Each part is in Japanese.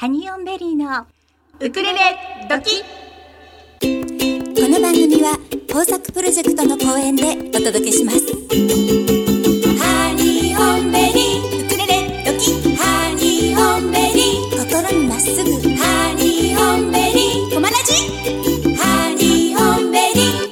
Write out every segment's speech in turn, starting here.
ハニオンベリーのウクレレドキ。この番組は工作プロジェクトの公演でお届けします。ハニオンベリーウクレレドキ。ハニオンベリー。心にまっすぐ。ハニオンベリー。コマラジハニオンベリー。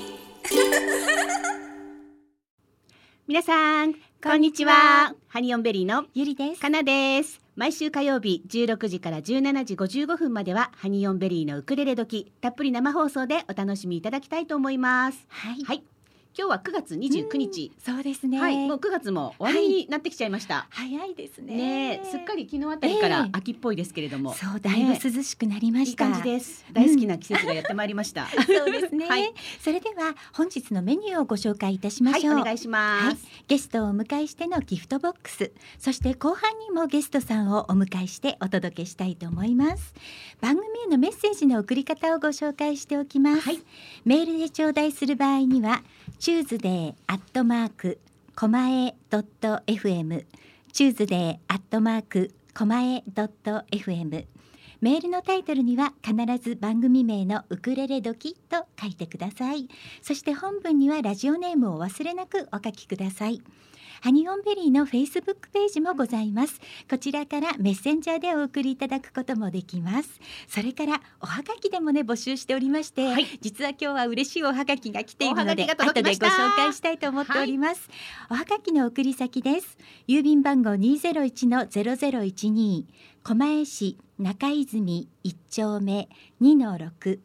皆さんこんにちは。ハニオンベリーのゆりです。かなです毎週火曜日16時から17時55分まではハニオンベリーのウクレレ時たっぷり生放送でお楽しみいただきたいと思います。はい、はい今日は9月29日。そうですね、はいもう9月も終わりになってきちゃいました、早いですね。ねえすっかり昨日あたりからええ。秋っぽいですけれども、そうだいぶ涼しくなりまいいした、感じです。大好きな季節がやってまいりました、そうですね、はい。それでは本日のメニューをご紹介いたしましょう、はいお願いします、はい。ゲストをお迎えしてのギフトボックス。そして後半にもゲストさんをお迎えしてお届けしたいと思います。番組へのメッセージの送り方をご紹介しておきます、はい。メールで頂戴する場合にはチューズデーアットマークコマエドット FM チューズデーアットマークコマエドット FM メールのタイトルには必ず番組名のウクレレドキと書いてください。そして本文にはラジオネームを忘れなくお書きください。ハニオンベリーのフェイスブックページもございます。こちらからメッセンジャーでお送りいただくこともできます。それからおはがきでもね募集しておりまして、はい。実は今日は嬉しいおはがきが来ているので後でご紹介したいと思っております、おはがきの送り先です。郵便番号201-0012狛江市中泉一丁目2の6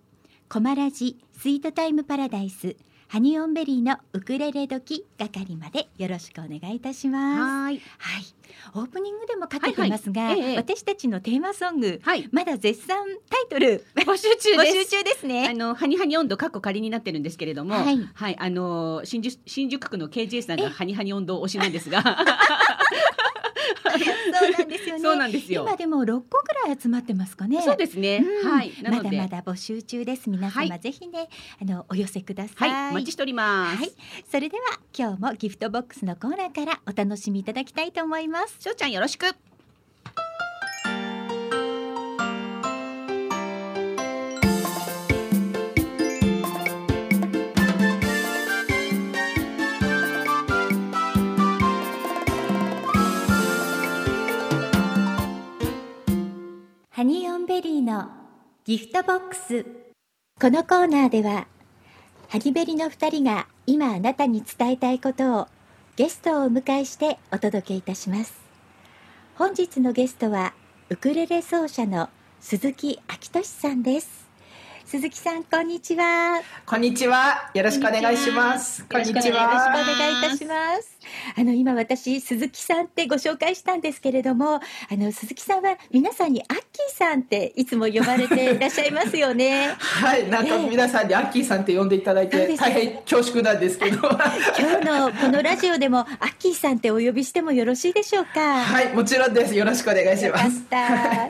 コマラジスイートタイムパラダイスハニオンベリーのウクレレ時係までよろしくお願いいたします。はい。はい、オープニングでもかけてますが、はいはい。ええ。私たちのテーマソング、はい。まだ絶賛タイトル募集中募です。集中ですあね。のハニハニ温度過去仮になってるんですけれども、ははい。い、あの新宿新宿区の KJ さんがハニハニ温度推しなんですが、そうなんですよね。そうなんですよ今。でも六個ぐらい集まってますかね。そうですね。うんはい、まだまだ募集中です。皆様、はいぜひね、あのお寄せください。はい、お待ちしております。はいそれでは今日もギフトボックスのコーナーからお楽しみいただきたいと思います。しょうちゃんよろしく。ベリーのギフトボックス。このコーナーではハギベリの2人が今あなたに伝えたいことをゲストをお迎えしてお届けいたします。本日のゲストはウクレレ奏者の鈴木明俊さんです。鈴木さんこんにちはこんにちは。よろしくお願いします。こんにちよろしくおは。願いいたします。あの今私鈴木さんってご紹介したんですけれども、あの鈴木さんは皆さんにアッキーさんっていつも呼ばれていらっしゃいますよね。はい、なんか皆さんにアッキーさんって呼んでいただいて大変恐縮なんですけど。今日のこのラジオでもアッキーさんってお呼びしてもよろしいでしょうか？はい、もちろんです。よろしくお願いします。た。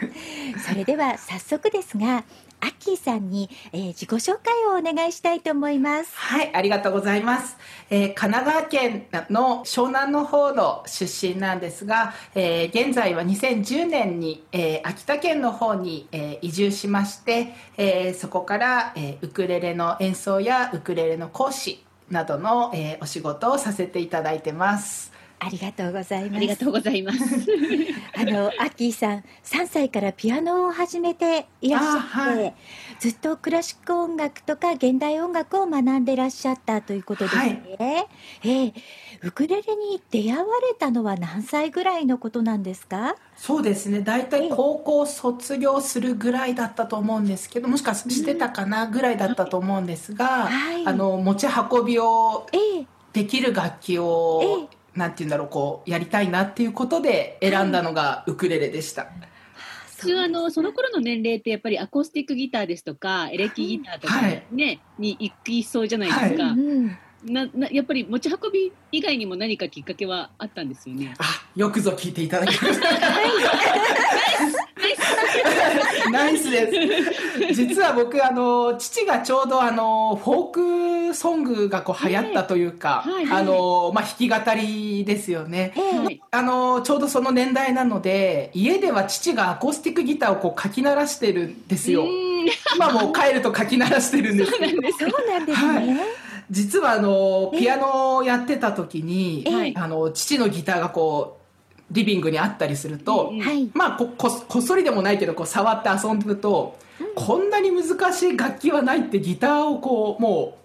それでは早速ですが、アッキーさんに、えー自己紹介をお願いしたいと思います。はい、ありがとうございます。えー神奈川県の湘南の方の出身なんですが、えー現在は2010年に、えー秋田県の方に、えー移住しまして、えーそこから、えーウクレレの演奏やウクレレの講師などの、えーお仕事をさせていただいてます。ありがとうございます。ありがとうございます。あのアッキーさん3歳からピアノを始めていらっしゃって、あはいずっとクラシック音楽とか現代音楽を学んでらっしゃったということですね。ええウクレレに出会われたのは何歳ぐらいのことなんですか？そうですね大体高校卒業するぐらいだったと思うんですけどもしかしてたかなぐらいだったと思うんですが、はいあの持ち運びをええできる楽器を、なんて言うんだろうこうやりたいなっていうことで選んだのがウクレレでした、普通あのその頃の年齢ってやっぱりアコースティックギターですとかエレキギターとかはい。ね、に行きそうじゃないですか、うんななやっぱり持ち運び以外にも何かきっかけはあったんですよね？あよくぞ聞いていただきました。ナ ナイスです。実は僕、あの、父がちょうど、あの、フォークソングがこう流行ったというか、はいはいあの、まあ、弾き語りですよね。あの、ちょうどその年代なので、家では父がアコースティックギターをこう書き鳴らしてるんですよう。ーん今もう帰ると書き鳴らしてるんですけど。そうなんですはいね。実はあの、ピアノをやってた時に、はいあの、父のギターがこう、リビングにあったりすると、うんうんはい。まあこここっそりでもないけどこう触って遊んでると、こんなに難しい楽器はないってギターをこうも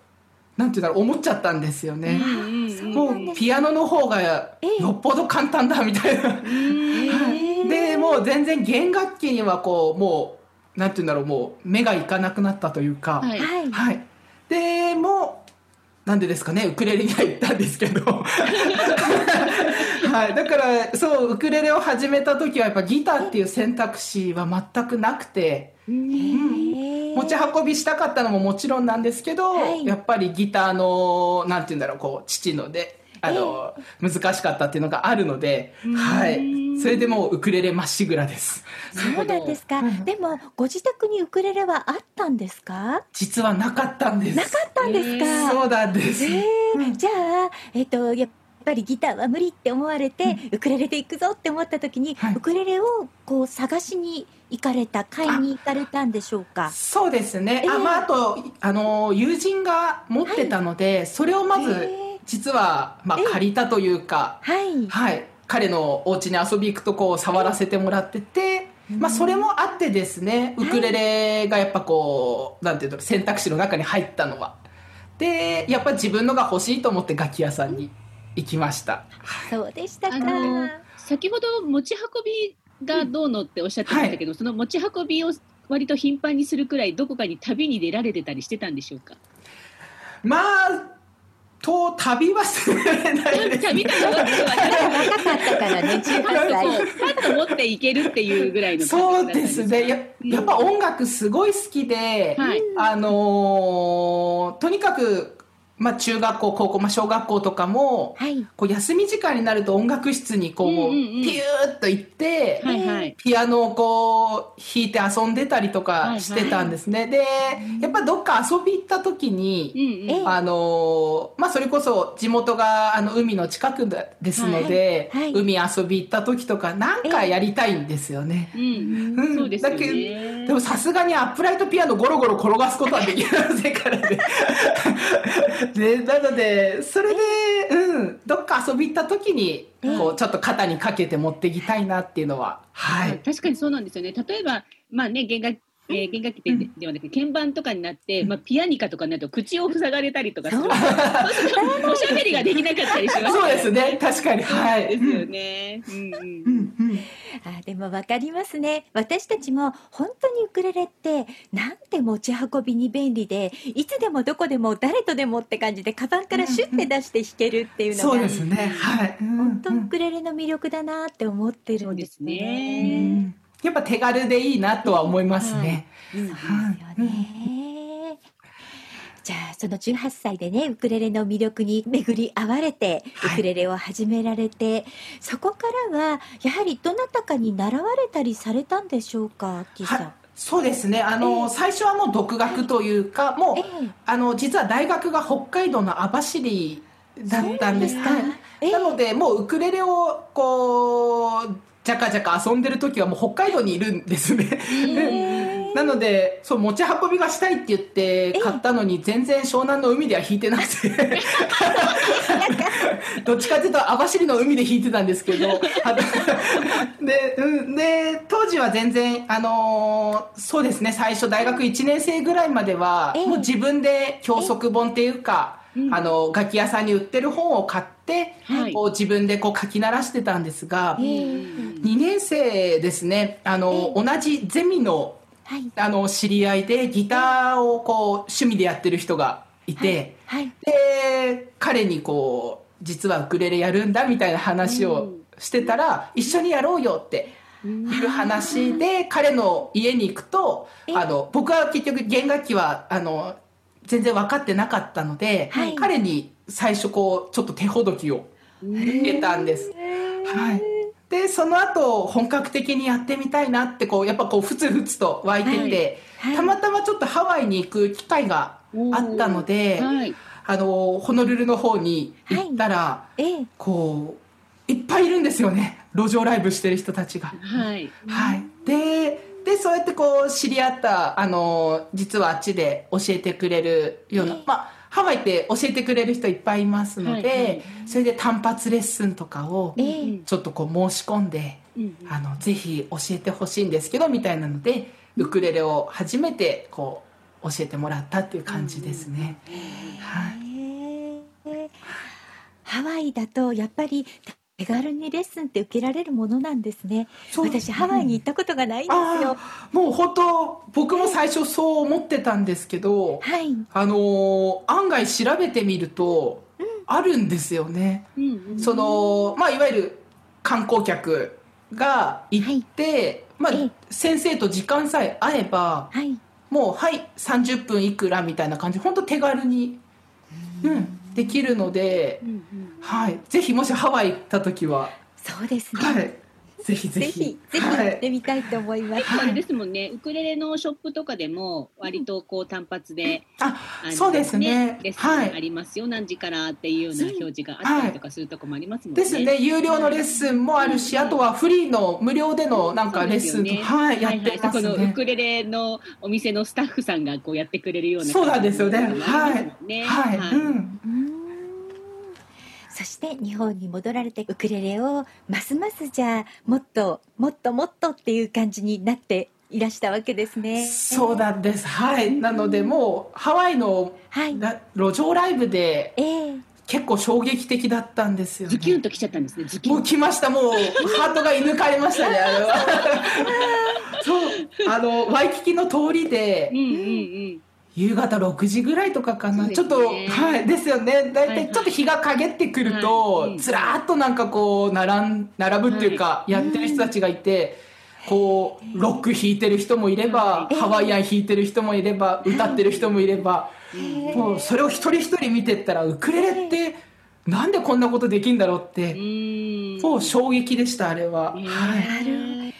うなんていうんだろう思っちゃったんですよね。うんうんうんもうピアノの方がよっぽど簡単だみたいな。はいでもう全然弦楽器にはこうもうなんていうんだろうもう目がいかなくなったというか。はいはい。はい。でもなんでですかねウクレレには行ったんですけどはい。だからそうウクレレを始めた時はやっぱギターっていう選択肢は全くなくて。持持ち運びしたかったのももちろんなんですけど、はい。やっぱりギターのなんて言うんだろうこう父のであの、難しかったっていうのがあるので、はい。それでもうウクレレまっしぐらです。そうなんですか。でもご自宅にウクレレはあったんですか？実はなかったんです。なかったんですか？そうなんです、えーじゃあえっ、とやっぱりギターは無理って思われて、ウクレレで行くぞって思った時に、はい。ウクレレをこう探しに行かれた買いに行かれたんでしょうか？そうですね、ええ。あまあ、あとあの友人が持ってたので、それをまず、ええ。実は、まあえ、え。借りたというか、はい。はい、彼のお家に遊び行くとこう触らせてもらってて、まあ、それもあってですねウクレレがやっぱこうなんていうの選択肢の中に入ったのは。でやっぱ自分のが欲しいと思って楽器屋さんに行きました。そうでしたか。あの先ほど持ち運びがどうのっておっしゃってましたけど、その持ち運びを割と頻繁にするくらいどこかに旅に出られてたりしてたんでしょうか？まあと旅はするないです旅とは若かったからね、18歳。パッと持っていけるっていうぐらいのそうですね。ややっぱ音楽すごい好きで、はい。あのーとにかく、まあ、中学校高校、まあ、小学校とかも、はい。こう休み時間になると音楽室にこう、うんうんうん。ピューッと行って、はいはい。ピアノをこう弾いて遊んでたりとかしてたんですね、でやっぱどっか遊び行った時に、うんうん。えあのーまあ、それこそ地元があの海の近くですので、はいはい。海遊び行った時とかなんかやりたいんですよね。うんうん。そうですよだけねでもさすがにアップライトピアノゴロゴロ転がすことはできませんからね。でなのでそれで、うん、どっか遊び行った時にこうちょっと肩にかけて持っていきたいなっていうのは、はい。確かにそうなんですよね。例えば、まあね、弦楽えー弦楽器でではなくて鍵盤とかになって、まあ、ピアニカとかになると口を塞がれたりとかする。そう。おしゃべりができなかったりしますそうですね。確かに。はい。ですよね。うん。うんうん。うんあでもわかりますね。私たちも本当にウクレレってなんて持ち運びに便利でいつでもどこでも誰とでもって感じでカバンからシュッて出して弾けるっていうのが、そうですね。はい。うん本当ウクレレの魅力だなって思ってるんですそうですうね。んやっぱ手軽でいいなとは思いますね。そうですよね。じゃあその18歳でねウクレレの魅力に巡り合われてはい。ウクレレを始められて、そこからはやはりどなたかに習われたりされたんでしょうか、さん？はい、そうですね。あの、ええ。最初はもう独学というか、もう、ええ。あの、実は大学が北海道の網走だったんですか？ええ。なので、もうウクレレを、こう、じゃかじゃか遊んでる時はもう北海道にいるんですね。えなので、そう、持ち運びがしたいって言って買ったのに、全然湘南の海では弾いてなくて。どっちかっていうと網走の海で弾いてたんですけどで,、うん、で当時は全然あのーそうですね最初大学1年生ぐらいまでは、ええ。もう自分で教則本っていうか、うん。あの楽器屋さんに売ってる本を買って、はい。こう自分でこう書き鳴らしてたんですが、ええ2年生ですね。あの、同じゼミのはい。あの知り合いでギターをこう趣味でやってる人がいて。はい。で彼にこう実はウクレレやるんだみたいな話をしてたら、一緒にやろうよっていう話で彼の家に行くとえ。あの僕は結局弦楽器はあの全然分かってなかったので、はい。彼に最初こうちょっと手ほどきを入れたんです。はい、でその後本格的にやってみたいなってこうやっぱこうふつふつと湧いてて、はい。たまたまちょっとハワイに行く機会があったので、はい。あのホノルルの方に行ったら、ええ。こういっぱいいるんですよね。路上ライブしてる人たちが。はい。はい、ででそうやってこう知り合ったあの実はあっちで教えてくれるような、ええ。まあハワイって教えてくれる人いっぱいいますので、はいはい。それで単発レッスンとかをええ。ちょっとこう申し込んで、うんあのぜひ教えてほしいんですけどみたいなのでウクレレを初めてこう教えてもらったっていう感じですね。はい。ハワイだとやっぱり手軽にレッスンって受けられるものなんですね。そう私ハワイに行ったことがないんですよ、もう本当僕も最初そう思ってたんですけど、はい。あのー案外調べてみると、あるんですよね。うんうんそのまあいわゆる観光客が行って、まあええ。先生と時間さえ合えばはい。もうはい30分いくらみたいな感じ本当手軽に、うん、できるので、うんうんはい、ぜひもしハワイ行った時は、そうですね、はい、ぜひぜぜひひぜひはい。行ってみたいと思います、あれですもんね、ウクレレのショップとかでも割とこう単発で、あそうですね。レッスはいンありますよ、何時からっていうような表示があったりとかするとこもありますもんね。ですね。有料のレッスンもあるし、あとはフリーの無料でのなんかレッスンとはい、やってますそこのウね。クレレのお店のスタッフさんがこうやってくれるようなそうなんですよね。はい、はい。うん。そして日本に戻られてウクレレをますますじゃあもっともっともっとっていう感じになっていらしたわけですね。そうなんです。はい。なのでもうハワイのはい。ラ路上ライブでええ結構衝撃的だったんですよね。ズキュンときちゃったんですね、ズキュもうン。来ました。もうハートが射抜かれましたね。あれは。そう。あのワイキキの通りでうんうんうん。夕方6時ぐらいとかかな、そうでちょっとはいですよね。大はいはい。体ちょっと日が陰ってくると、はい。うん。ずらーっとなんかこう並ん並ぶっていうか、やってる人たちがいて、こうロック弾いてる人もいれば、いハワイアン弾いてる人もいれば、歌ってる人もいれば、もうそれを一人一人見てったらウクレレってなんでこんなことできんだろうっうて。もう衝撃でしたあれは、ねはい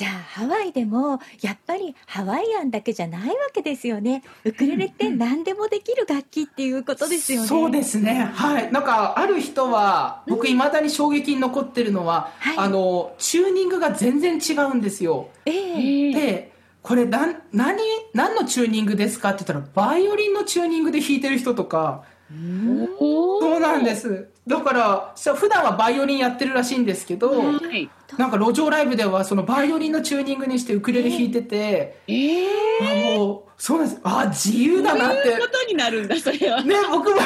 じゃあハワイでもやっぱりハワイアンだけじゃないわけですよね。ウクレレって何でもできる楽器っていうことですよね。そうですね。はい。なんかある人は僕いまだに衝撃に残ってるのは、はい。あのチューニングが全然違うんですよ。ええええ。でこれなん何何のチューニングですかって言ったらバイオリンのチューニングで弾いてる人とかそうなんです。だから普段はバイオリンやってるらしいんですけど、はい。なんか路上ライブではそのバイオリンのチューニングにしてウクレレ弾いてて、ええあもうそうなんです。あ自由だなって。そういうことになるんだ、それは。ね僕も。も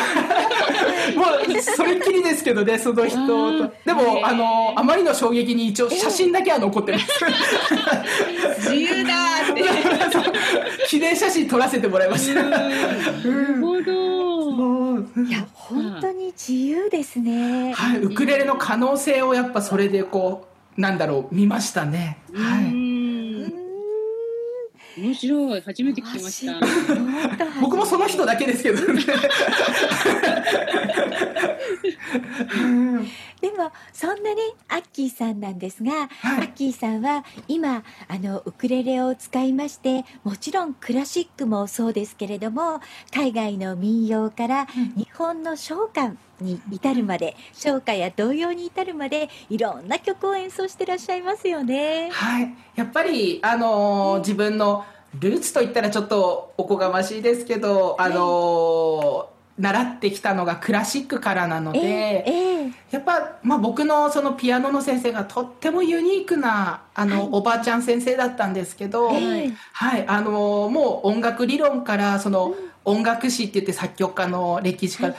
うそれっきりですけどねその人でも、へー。あのあまりの衝撃に一応写真だけは残ってます。自由だーって。記念写真撮らせてもらいました。なるほど。いや本当に自由ですね。はい、ウクレレの可能性をやっぱそれでこうなんだろう見ましたね、うはい、面白い。初めて聞きました。僕もその人だけですけどでもそんなねアッキーさんなんですが、はい。アッキーさんは今あのウクレレを使いましてもちろんクラシックもそうですけれども海外の民謡から日本の唱歌に至るまで唱歌や童謡に至るまでいろんな曲を演奏してらっしゃいますよね。はい、やっぱり、あのー自分のルーツといったらちょっとおこがましいですけど、あのー習ってきたのがクラシックからなので、えええやっぱ、まあ、僕のそのピアノの先生がとってもユニークなあの、はい。おばあちゃん先生だったんですけど、ええ。はい、あのーもう音楽理論からその音楽史って言って作曲家の歴史から、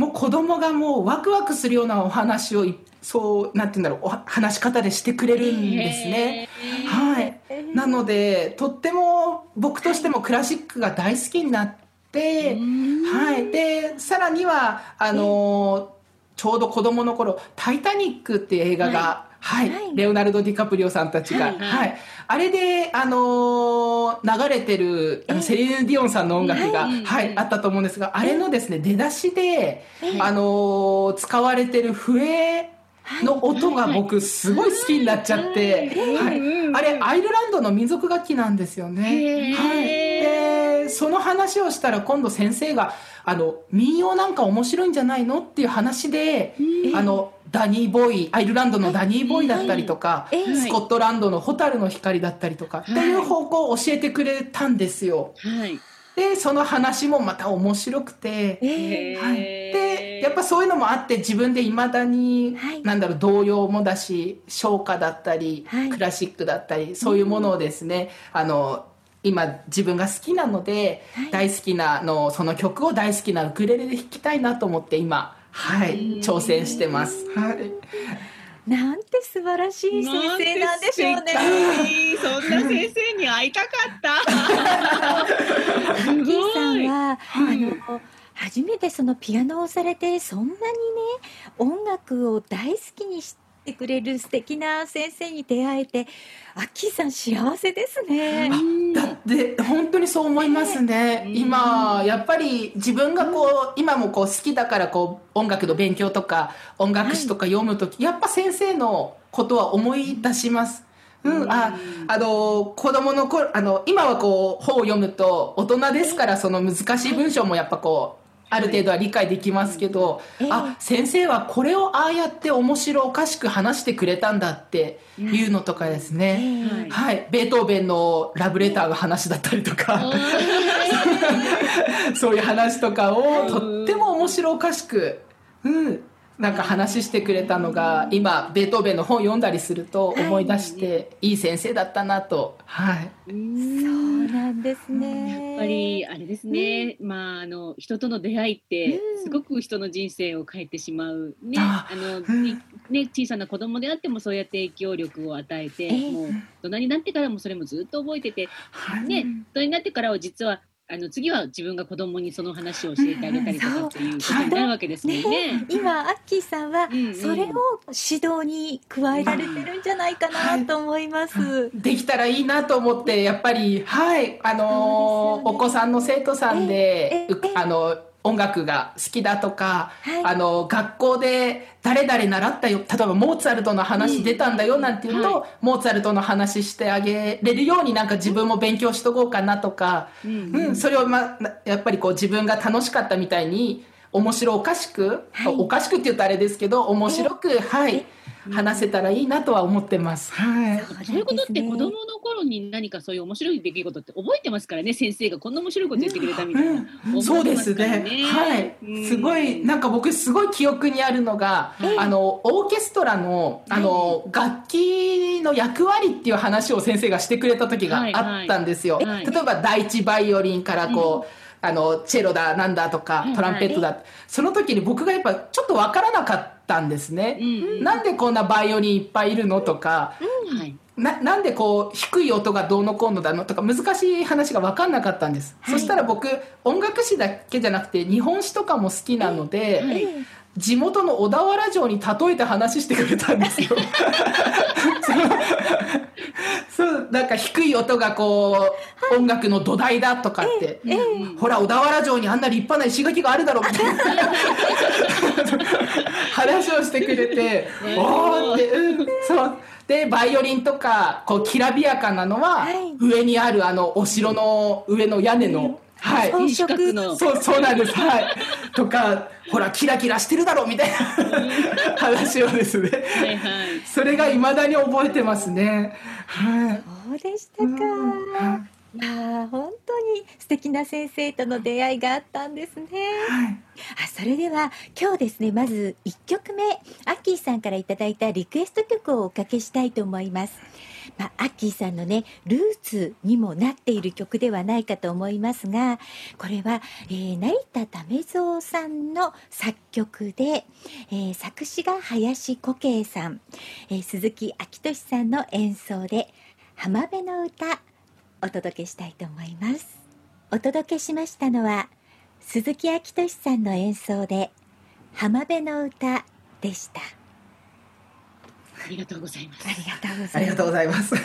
もう子供がもうワクワクするようなお話をいそうなんて言うんだろうお話し方でしてくれるんですね。はい、えなのでとっても僕としてもクラシックが大好きになって、はい、でさらにはあのーちょうど子供の頃「タイタニック」っていう映画が、はいはい。レオナルド・ディカプリオさんたちが、ははい。いあれで、あのー流れてるあのええ。セリーヌ・ディオンさんの音楽が、はい。はいあったと思うんですがあれのですね出だしで、えあのー使われてる笛の音が僕すごい好きになっちゃって、はいうん。あれアイルランドの民族楽器なんですよね。はい、でその話をしたら今度先生があの民謡なんか面白いんじゃないのっていう話で、あのダニーボーイアイルランドのダニーボーイだったりとか、ええスコットランドの蛍の光だったりとか、っていう方向を教えてくれたんですよ。はい。でその話もまた面白くて。えはい、でやっぱそういうのもあって自分でいまだに、はいなんだろう童謡もだし唱歌だったり、はいクラシックだったりそういうものをですね、あの今自分が好きなので、はい大好きなのその曲を大好きなウクレレで弾きたいなと思って今はい挑戦してます。はいなんて素晴らしい先生なんでしょうね。ね。そんな先生に会いたかった。すごい。さんは、あの初めてそのピアノをされてそんなにね音楽を大好きにしてくれる素敵な先生に出会えてアッキーさん幸せですね。だって本当にそう思いますね、うん今やっぱり自分がこう今もこう好きだからこう音楽の勉強とか音楽史とか読む時、やっぱ先生のことは思い出します。うん、ああの子供の頃あの今はこう本を読むと大人ですからその難しい文章もやっぱこうある程度は理解できますけど、ええ。あ先生はこれをああやって面白おかしく話してくれたんだっていうのとかですね、ええ。はい、ベートーベンのラブレターの話だったりとか、そういう話とかをとっても面白おかしく、うん、なんか話してくれたのが今ベートーベンの本読んだりすると思い出して、いい先生だったなと、はい、そうなんですね。やっぱりあれですね、まああの人との出会いってうん。すごく人の人生を変えてしまうね、ああの、うん。いね小さな子供であってもそうやって影響力を与えて、ええ。もう大人になってからもそれもずっと覚えてて、はい。ね大人になってからは実はあの次は自分が子供にその話を教えてあげたりとかっていうことになるわけですもんね。今アッキーさんはそれを指導に加えられてるんじゃないかなと思います。できたらいいなと思ってやっぱりはいあのね。お子さんの生徒さんで、あの音楽が好きだとか、はい。あの学校で誰々習ったよ例えばモーツァルトの話出たんだよなんて言うと、はモーツァルトの話してあげれるようになんか自分も勉強しとこうかなとか、うんうん、それを、ま、なやっぱりこう自分が楽しかったみたいに面白おかしく、はい。おかしくって言うとあれですけど面白く、はい、話せたらいいなとは思ってます。はい。そういうことって子供の頃に何かそういう面白い出来事って覚えてますからね先生がこんな面白いこと言ってくれたみたいな、うん覚えそうですね。はい。うん。すごい、なんか僕すごい記憶にあるのが、ええ。あの、オーケストラの、あの、楽器の役割っていう話を先生がしてくれた時があったんですよ。はいはい例えば第一バイオリンからこう、あの、チェロだ、なんだとかい、トランペットだ、その時に僕がやっぱちょっとわからなかったんですね。うん。なんでこんなバイオリンいっぱいいるのとか、はい。ななんでこう低い音がどうのこうのだのとか難しい話が分かんなかったんです、はい。そしたら僕音楽史だけじゃなくて日本史とかも好きなので、はい地元の小田原城に例えて話してくれたんですよ。そうそうなんか低い音がこう音楽の土台だとかって、ええほら小田原城にあんな立派な石垣があるだろうみたいな。話をしてくれておーって、うん、そう。でバイオリンとかこうきらびやかなのは、はい。上にあるあのお城の上の屋根の、はい、装四角の。そうそうなんです。はい。とかほらキラキラしてるだろみたいな。話をですね。はいはい。それがいまだに覚えてますね。はい。そうでしたか。い。やー本当に素敵な先生との出会いがあったんですね。はい。あそれでは今日ですねまず1曲目。アッキーさんからいただいたリクエスト曲をおかけしたいと思います。まあ、アッキーさんのねルーツにもなっている曲ではないかと思いますがこれは、えー成田為蔵さんの作曲で、えー作詞が林古慶さん、えー鈴木昭俊さんの演奏で「浜辺の歌」お届けしたいと思います。お届けしましたのは鈴木昭俊さんの演奏で浜辺の歌でした。ありがとうございます。ありがとうございます。こ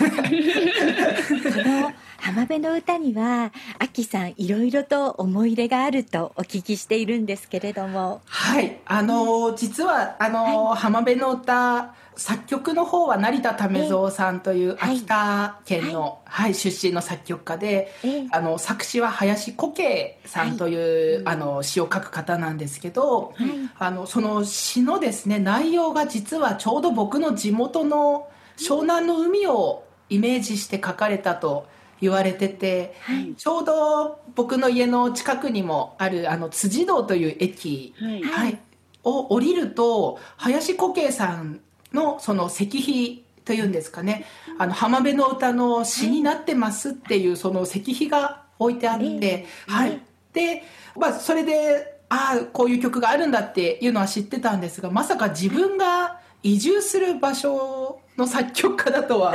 の浜辺の歌にはアッキーさんいろいろと思い入れがあるとお聞きしているんですけれどもはい、あのー実はあのー浜辺の歌作曲の方は成田為蔵さんというはい秋田県の、はい。出身の作曲家で、ええあの作詞は林古慶さんという、あの詩を書く方なんですけど、はい。あのその詩のですね内容が実はちょうど僕の地元の湘南の海をイメージして書かれたと言われてて、はい。ちょうど僕の家の近くにもあるあの辻堂という駅、はい。はい、を降りると林古慶さんのその石碑というんですかね「あの浜辺の歌の詩になってます」っていうその石碑が置いてあって、ええはい、で、まあ、それでああこういう曲があるんだっていうのは知ってたんですがまさか自分が移住する場所の作曲家だとは、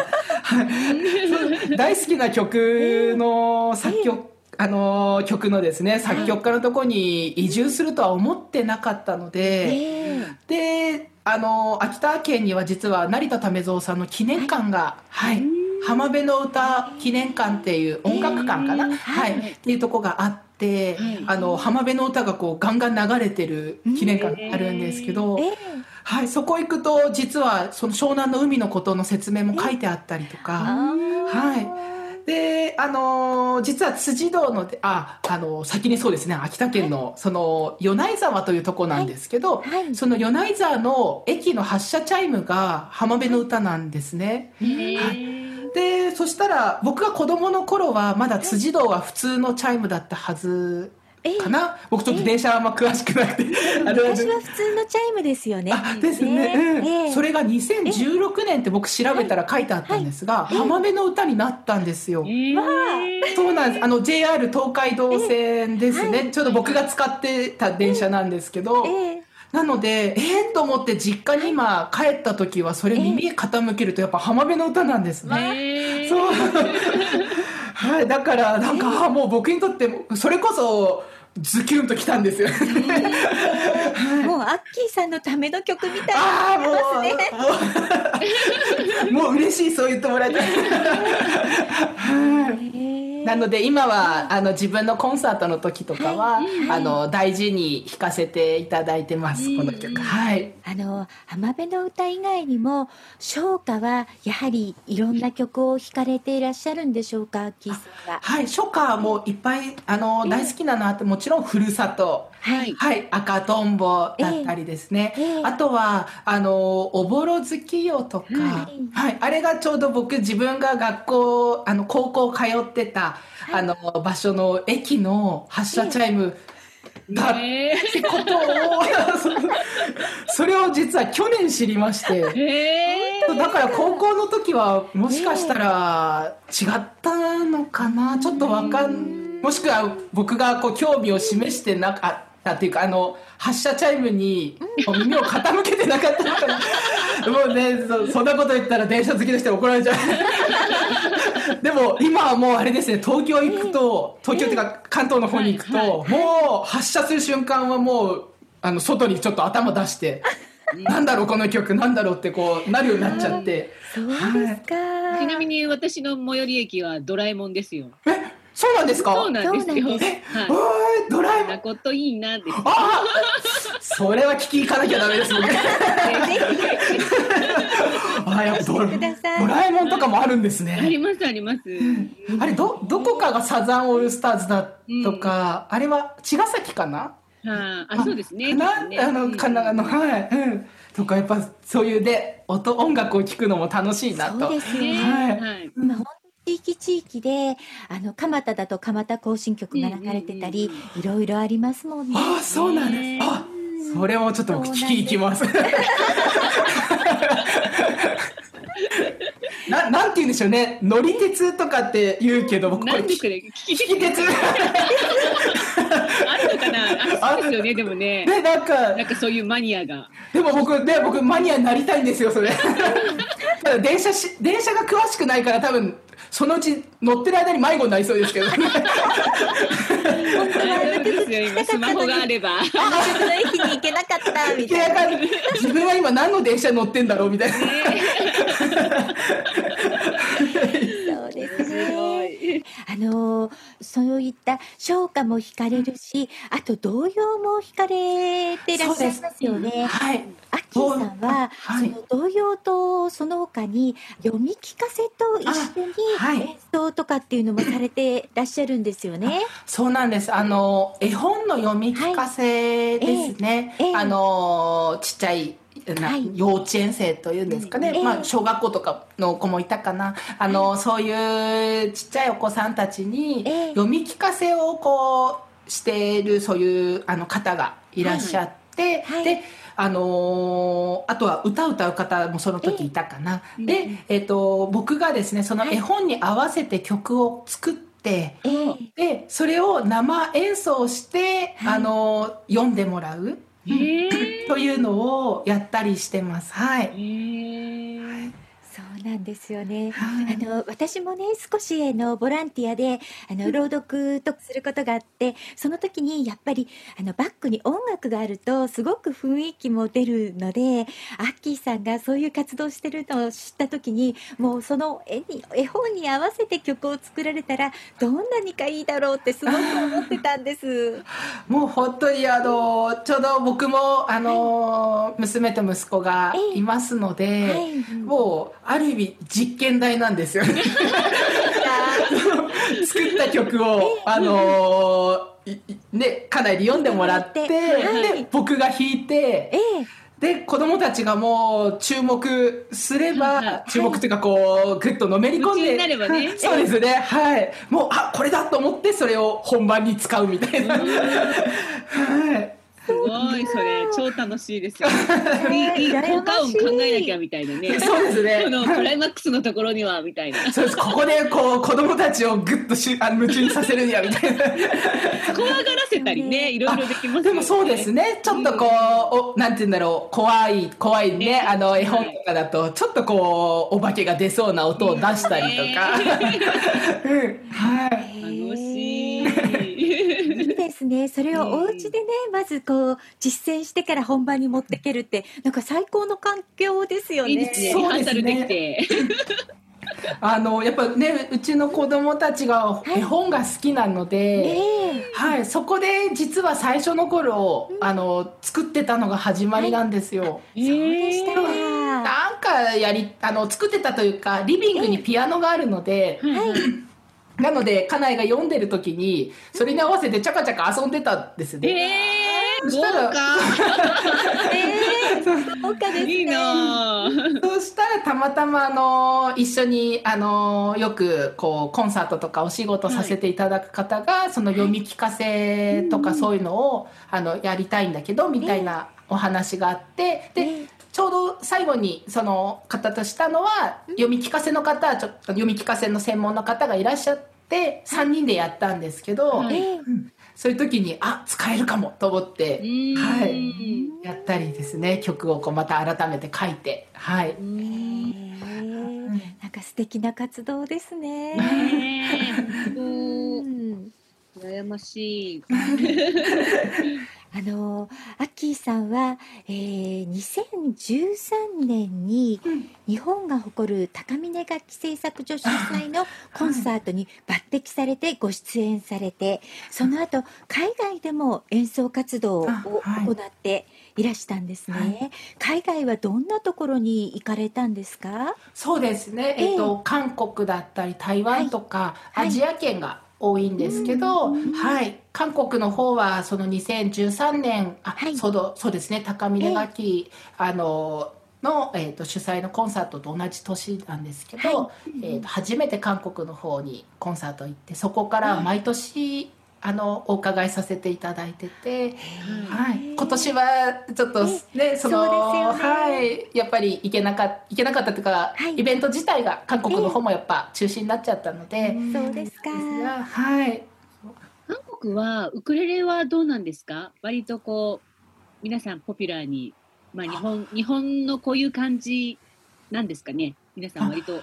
大好きな曲の作曲、あの曲のですね作曲家のところに移住するとは思ってなかったので、えであの秋田県には実は成田為蔵さんの記念館が、はい。浜辺の歌記念館っていう音楽館かな、はい。っていうとこがあって、はい。あの浜辺の歌がこうガンガン流れてる記念館があるんですけど、ええ。はい、そこ行くと実はその湘南の海のことの説明も書いてあったりとか。あはいであのー実は辻堂のああの先にそうですね秋田県のその米内沢というとこなんですけど、はい。はい。その米内沢の駅の発車チャイムが浜辺の歌なんですね。へー。でそしたら僕が子供の頃はまだ辻堂は普通のチャイムだったはずええ。かな、僕ちょっと電車あんま詳しくなくて、あれは昔は普通のチャイムですよね。あですね、うん。ええ。それが2016年って僕調べたら書いてあったんですが、浜辺の歌になったんですよ。そうなんです。あの JR 東海道線ですね。はい。ちょうど僕が使ってた電車なんですけど、ええ。なので、えー、と思って実家に今帰った時はそれ耳傾けるとやっぱ浜辺の歌なんですね。そう。はい、だからなんか、あもう僕にとってそれこそズキュンときたんですよ。もうアッキーさんのための曲みたいにああなってますね。もう。もう嬉しいそう言ってもらえて。ええなので今はあの自分のコンサートの時とかは、あの大事に弾かせていただいてます、この曲。はい。あの浜辺の歌以外にも唱歌はやはりいろんな曲を弾かれていらっしゃるんでしょうかキーさんは。はい、初夏もいっぱいあの大好きなのあってもちろんふるさと、はい。はい、赤とんぼだったりですね、ええ。ええ。あとはあのおぼろ月夜とか、はい。はい、あれがちょうど僕自分が学校あの高校通ってた、あの場所の駅の発車チャイムが、へってことをそそれを実は去年知りまして。だから高校の時はもしかしたら違ったのかなちょっとわかんもしくは僕がこう興味を示してなかったっていうかあの発車チャイムに耳を傾けてなかったのかなもうねそそんなこと言ったら電車好きの人に怒られちゃうでも今はもうあれですね東京行くと東京っていうか関東の方に行くと、もう発車する瞬間はもうあの外にちょっと頭出して。なんだろうこの曲なんだろうってこうなるようになっちゃってそうですか。ちなみに私の最寄り駅はドラえもんですよ。えそうなんですか？そうなんですよ。そうなんではい。ドラえもなんこといいなです。あそれは聞き行かなきゃダメです僕あやっぱドラください。ドラえもんとかもあるんですあねりますあります。あれどどこかがサザンオールスターズだとか、あれは茅ヶ崎かな？はあ、あそうですね。かな、ね。あのかな？あのはい。うん。とかやっぱそういうで音音楽を聴くのも楽しいなと。そうですよね。はい。はい。今本地域地域であの蒲田だと蒲田行進曲が流れてたり、いろいろありますもんね。ああそうなんです、ねあそれもちょっと僕聞き行きます ななんて言うんでしょうね乗り鉄とかって言うけど僕これ聞き聞き鉄あるのかな？あそうですよね。でもね。で なんかなんかそういうマニアが。でも僕ね僕マニアになりたいんですよそれ ただ電車し電車が詳しくないから多分そのうち乗ってる間に迷子になりそうですけどね。大丈夫ですよ、今スマホがあれば。あの駅に行けなかったみたいな。自分は今何の電車に乗ってんだろうみたいな。そうですね。あのそういった唱歌も弾かれるし、あと童謡も弾かれていらっしゃいますよね。はい。アッキーさんは、はいその童謡とその他に読み聞かせと一緒はいに演奏とかっていうのもされてらっしゃるんですよね。そうなんです。あの絵本の読み聞かせですね。ええええあのちっちゃい。なはい。幼稚園生というんですかね、ええまあ、小学校とかの子もいたかな。あの、そういうちっちゃいお子さんたちにええ。読み聞かせをこうしているそういうあの方がいらっしゃって、はいであのーあとは歌歌う方もその時いたかな、ええで、えっと僕がですねその絵本に合わせて曲を作って、ええ。でそれを生演奏して、はい。あの読んでもらう というのをやったりしてます。はい。へーそうなんですよね。はい。あの私もね少しあのボランティアであの朗読とかすることがあってその時にやっぱりあのバックに音楽があるとすごく雰囲気も出るのでアッキーさんがそういう活動してるのを知った時にもうその絵に絵本に合わせて曲を作られたらどんなにかいいだろうってすごく思ってたんです。もう本当にあのちょうど僕もあの、娘と息子がいますので、はい。もうある意味実験台なんですよね。作った曲をあのいいねかなり読んでもらって、はいで僕が弾いてえ。え。で子供たちがもう注目すれば、注目というかこうグッとのめり込んでね。そうですね。はい。もうあこれだと思ってそれを本番に使うみたいな。はいすごい、それ、超楽しいですよ。ねいい、効果音考えなきゃみたいなね。そうですね。このクライマックスのところにはみたいな。そうです。ここでこう子供たちをグッとしあの夢中にさせるにはみたいな。怖がらせたりね、いろいろできますよね。でもそうですね。ちょっとこう、おなんて言うんだろう怖い怖いね。ねあの絵本とかだとちょっとこうお化けが出そうな音を出したりとか、うん。はい。楽しい。いいですね。それをお家でね、まずこう実践してから本番に持ってけるって、なんか最高の環境ですよね。いいですね。リそうですねハーサルできて。あのやっぱねうちの子供たちが絵本が好きなので、ねはい、そこで実は最初の頃、あの作ってたのが始まりなんですよ。え、そうでしたか。なんかやりあの作ってたというかリビングにピアノがあるので、はい。なので家内が読んでる時にそれに合わせてチャカチャカ遊んでたんですね。えー、豪そしたら華。えー、豪華ですね。いいなぁ。そしたらたまたまあの一緒にあのよくこうコンサートとかお仕事させていただく方が、その読み聞かせとかそういうのを、あのやりたいんだけどみたいなお話があってで、えちょうど最後にその方としたのは読み聞かせの方はちょっと読み聞かせの専門の方がいらっしゃって3人でやったんですけど、はい。えーそういう時にあ使えるかもと思ってはい、やったりですね。曲をこうまた改めて書いて。はい。えーなんか素敵な活動ですね。ねえう本ん。当羨ましい。あのアッキーさんは、えー、2013年に日本が誇る高峰楽器製作所主催のコンサートに抜擢されてご出演されてその後海外でも演奏活動を行っていらしたんですね、はい。海外はどんなところに行かれたんですか？そうですね、えええ。っと韓国だったり台湾とか、はい。アジア圏が多いんですけど、はい、韓国の方はその2013年あ、はい。そうどそうですね。高峰楽器、あのの、えー、と主催のコンサートと同じ年なんですけど、はえーと初めて韓国の方にコンサート行ってそこから毎年、あのお伺いさせていただいてて。はい、今年はちょっとね、そのそうですよね。はい、やっぱり行けなかっ行けなかったというか、はい。イベント自体が韓国の方もやっぱ中止になっちゃったので、そうですか。ですがはい、韓国はウクレレはどうなんですか？割とこう皆さんポピュラーに、まあ、日本日本のこういう感じなんですかね？皆さん割と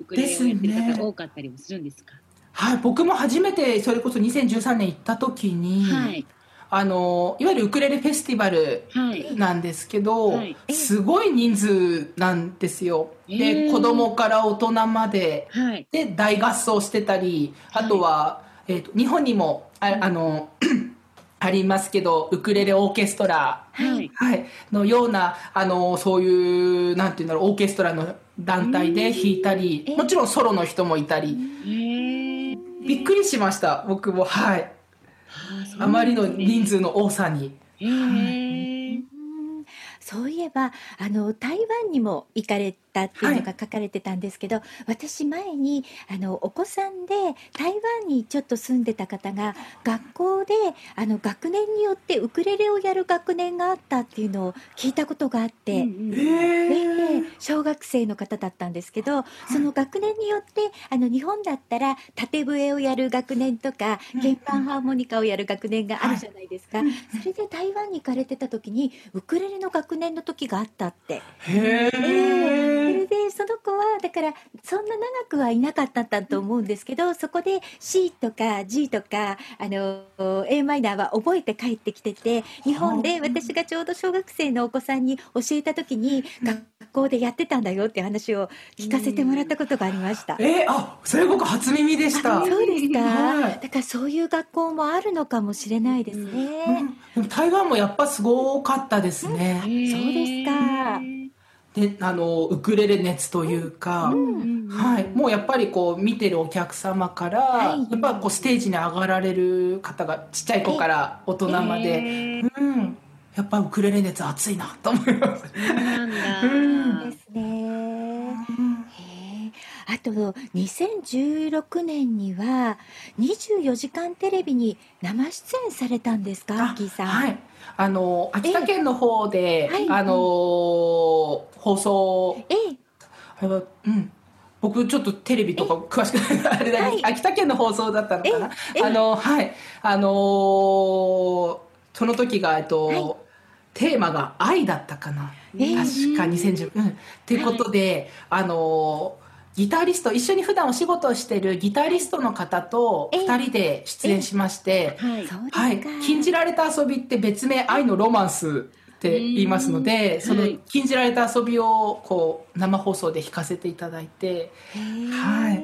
ウククレレをやってる方多かったりもするんですか？はい、僕も初めてそれこそ2013年行った時に、はい。あのいわゆるウクレレフェスティバルはい。なんですけど、はい。すごい人数なんですよ。へでー子供から大人まで。はい。で大合奏してたりあとは、えー、と日本にもああの ありますけどウクレレオーケストラ、はい。はい、のようなあのそういうなんていうんだろうオーケストラの団体で弾いたりえもちろんソロの人もいたり。びっくりしました。僕も。はい。あまりの人数の多さに。へえ。うん。そういえばあの台湾にも行かれたっていうのが書かれてたんですけど、私前にあのお子さんで台湾にちょっと住んでた方が学校であの学年によってウクレレをやる学年があったっていうのを聞いたことがあって。えうんうん。ー。で小学生の方だったんですけどその学年によってあの日本だったら縦笛をやる学年とかうん鍵盤ハーモニカをやる学年があるじゃないですか、はい。それで台湾に行かれてた時にウクレレの学年の時があったって、へそれえ。でその子はだからそんな長くはいなかったんだと思うんですけどそこで C とか G とかあの a マイナーは覚えて帰ってきてて日本で私がちょうど小学生のお子さんに教えた時に学校でやってたんだよって話を聞かせてもらったことがありました。えー、あそれ僕初耳でした。そうですか、はいだからそういう学校もあるのかもしれないですね。うんでも台湾もやっぱすごかったですね。そうですかであのウクレレ熱というか、うんはい、もうやっぱりこう見てるお客様から、はい。やっぱこうステージに上がられる方がちっちゃい子から大人まで、へー。うん、やっぱウクレレ熱熱いなと思います。そうなんだ。うん。ですね。へえあと2016年には24時間テレビに生出演されたんですか、アッさん。はい、あの秋田県の方で、はい。あの放送。ええ。あれはうん。僕ちょっとテレビとか詳しくないあれだはい。秋田県の放送だったのかな。ええ。あのはい。あのーその時がえっと、はい。テーマが愛だったかな、ええ。確か2010うん。っていうことで、あのーギタリスト一緒に普段お仕事をしてるギタリストの方とええ。2人で出演しまして、はい。禁じられた遊びって別名愛のロマンスって言いますので、そのはい。禁じられた遊びをこう生放送で弾かせていただいて、はい。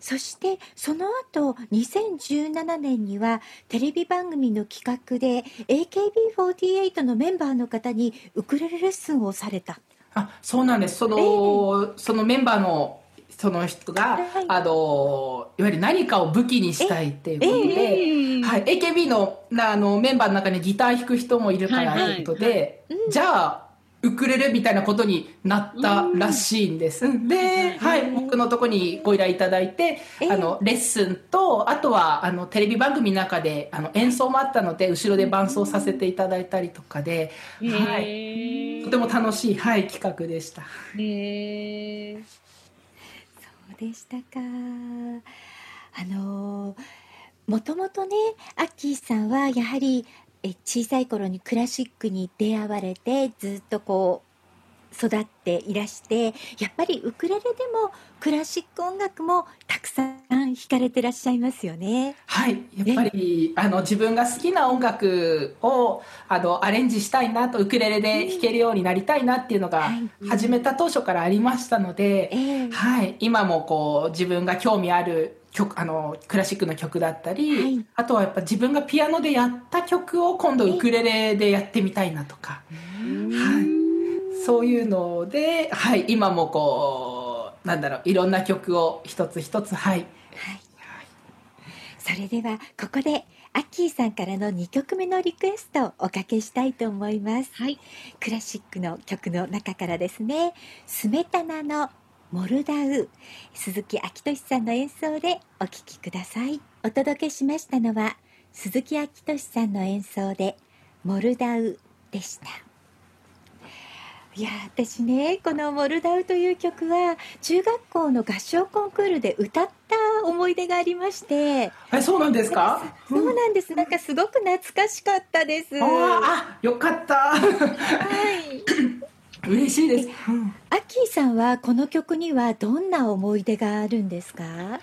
そしてその後2017年にはテレビ番組の企画で AKB48 のメンバーの方にウクレレレッスンをされた。あそうなんです。その,、そのメンバーのその人が、はいあのいわゆる何かを武器にしたいっていうことで、ええ。はい、AKB のなあのメンバーの中にギター弾く人もいるからはいはい。ということで、じゃあウクレレみたいなことになったらしいんです。で、はい、僕のとこにご依頼いただいて、ええあのレッスンとあとはあのテレビ番組の中であの演奏もあったので後ろで伴奏させていただいたりとかで、はい、へとても楽しい、はい、企画でした。え。へえ。そうでしたか。あのもともとねアッキーさんはやはりえ小さい頃にクラシックに出会われてずっとこう育っていらしてやっぱりウクレレでもクラシック音楽もたくさん弾かれてらっしゃいますよね。はい、やっぱりあの自分が好きな音楽をあのアレンジしたいなとウクレレで弾けるようになりたいなっていうのがはい。始めた当初からありましたので、ええ。はい、今もこう自分が興味ある曲あのクラシックの曲だったり、はい。あとはやっぱ自分がピアノでやった曲を今度ウクレレでやってみたいなとか、はい、そういうので、はい、今もこうなんだろういろんな曲を一つ一つはい。はい。それではここでアッキーさんからの2曲目のリクエストをおかけしたいと思います。はい。クラシックの曲の中からですね「スメタナのモルダウ」鈴木昭俊さんの演奏でお聴きください。お届けしましたのは鈴木昭俊さんの演奏で「モルダウ」でした。いや私ねこの「モルダウ」という曲は中学校の合唱コンクールで歌った思い出がありまして。えそうなんですか？そうなんです。なんかすごく懐かしかったです。あよかったはい嬉しいです。うんキーさんはこの曲にはどんな思い出があるんですか？はい、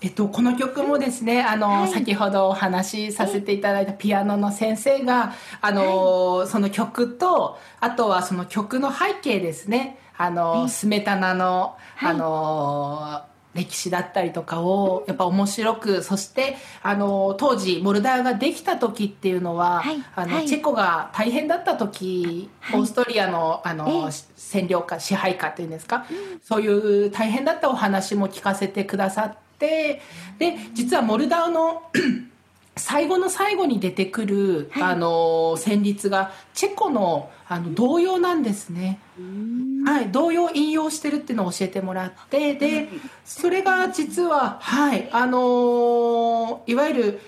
えっと、この曲もですね、あの、はい。先ほどお話しさせていただいたピアノの先生が、あの、その曲と、あとはその曲の背景ですね、あの、スメタナの、あの、歴史だったりとかをやっぱ面白くそしてあの当時モルダーができた時っていうのは、はいあのはい。チェコが大変だった時、はい。オーストリアのあの、ええ。占領下支配下っていうんですか、そういう大変だったお話も聞かせてくださってで実はモルダーの 最後の最後に出てくる、はい。あの旋律がチェコのあの童謡なんですね。はい、童謡を引用してるっていうのを教えてもらってでそれが実ははいあのーいわゆる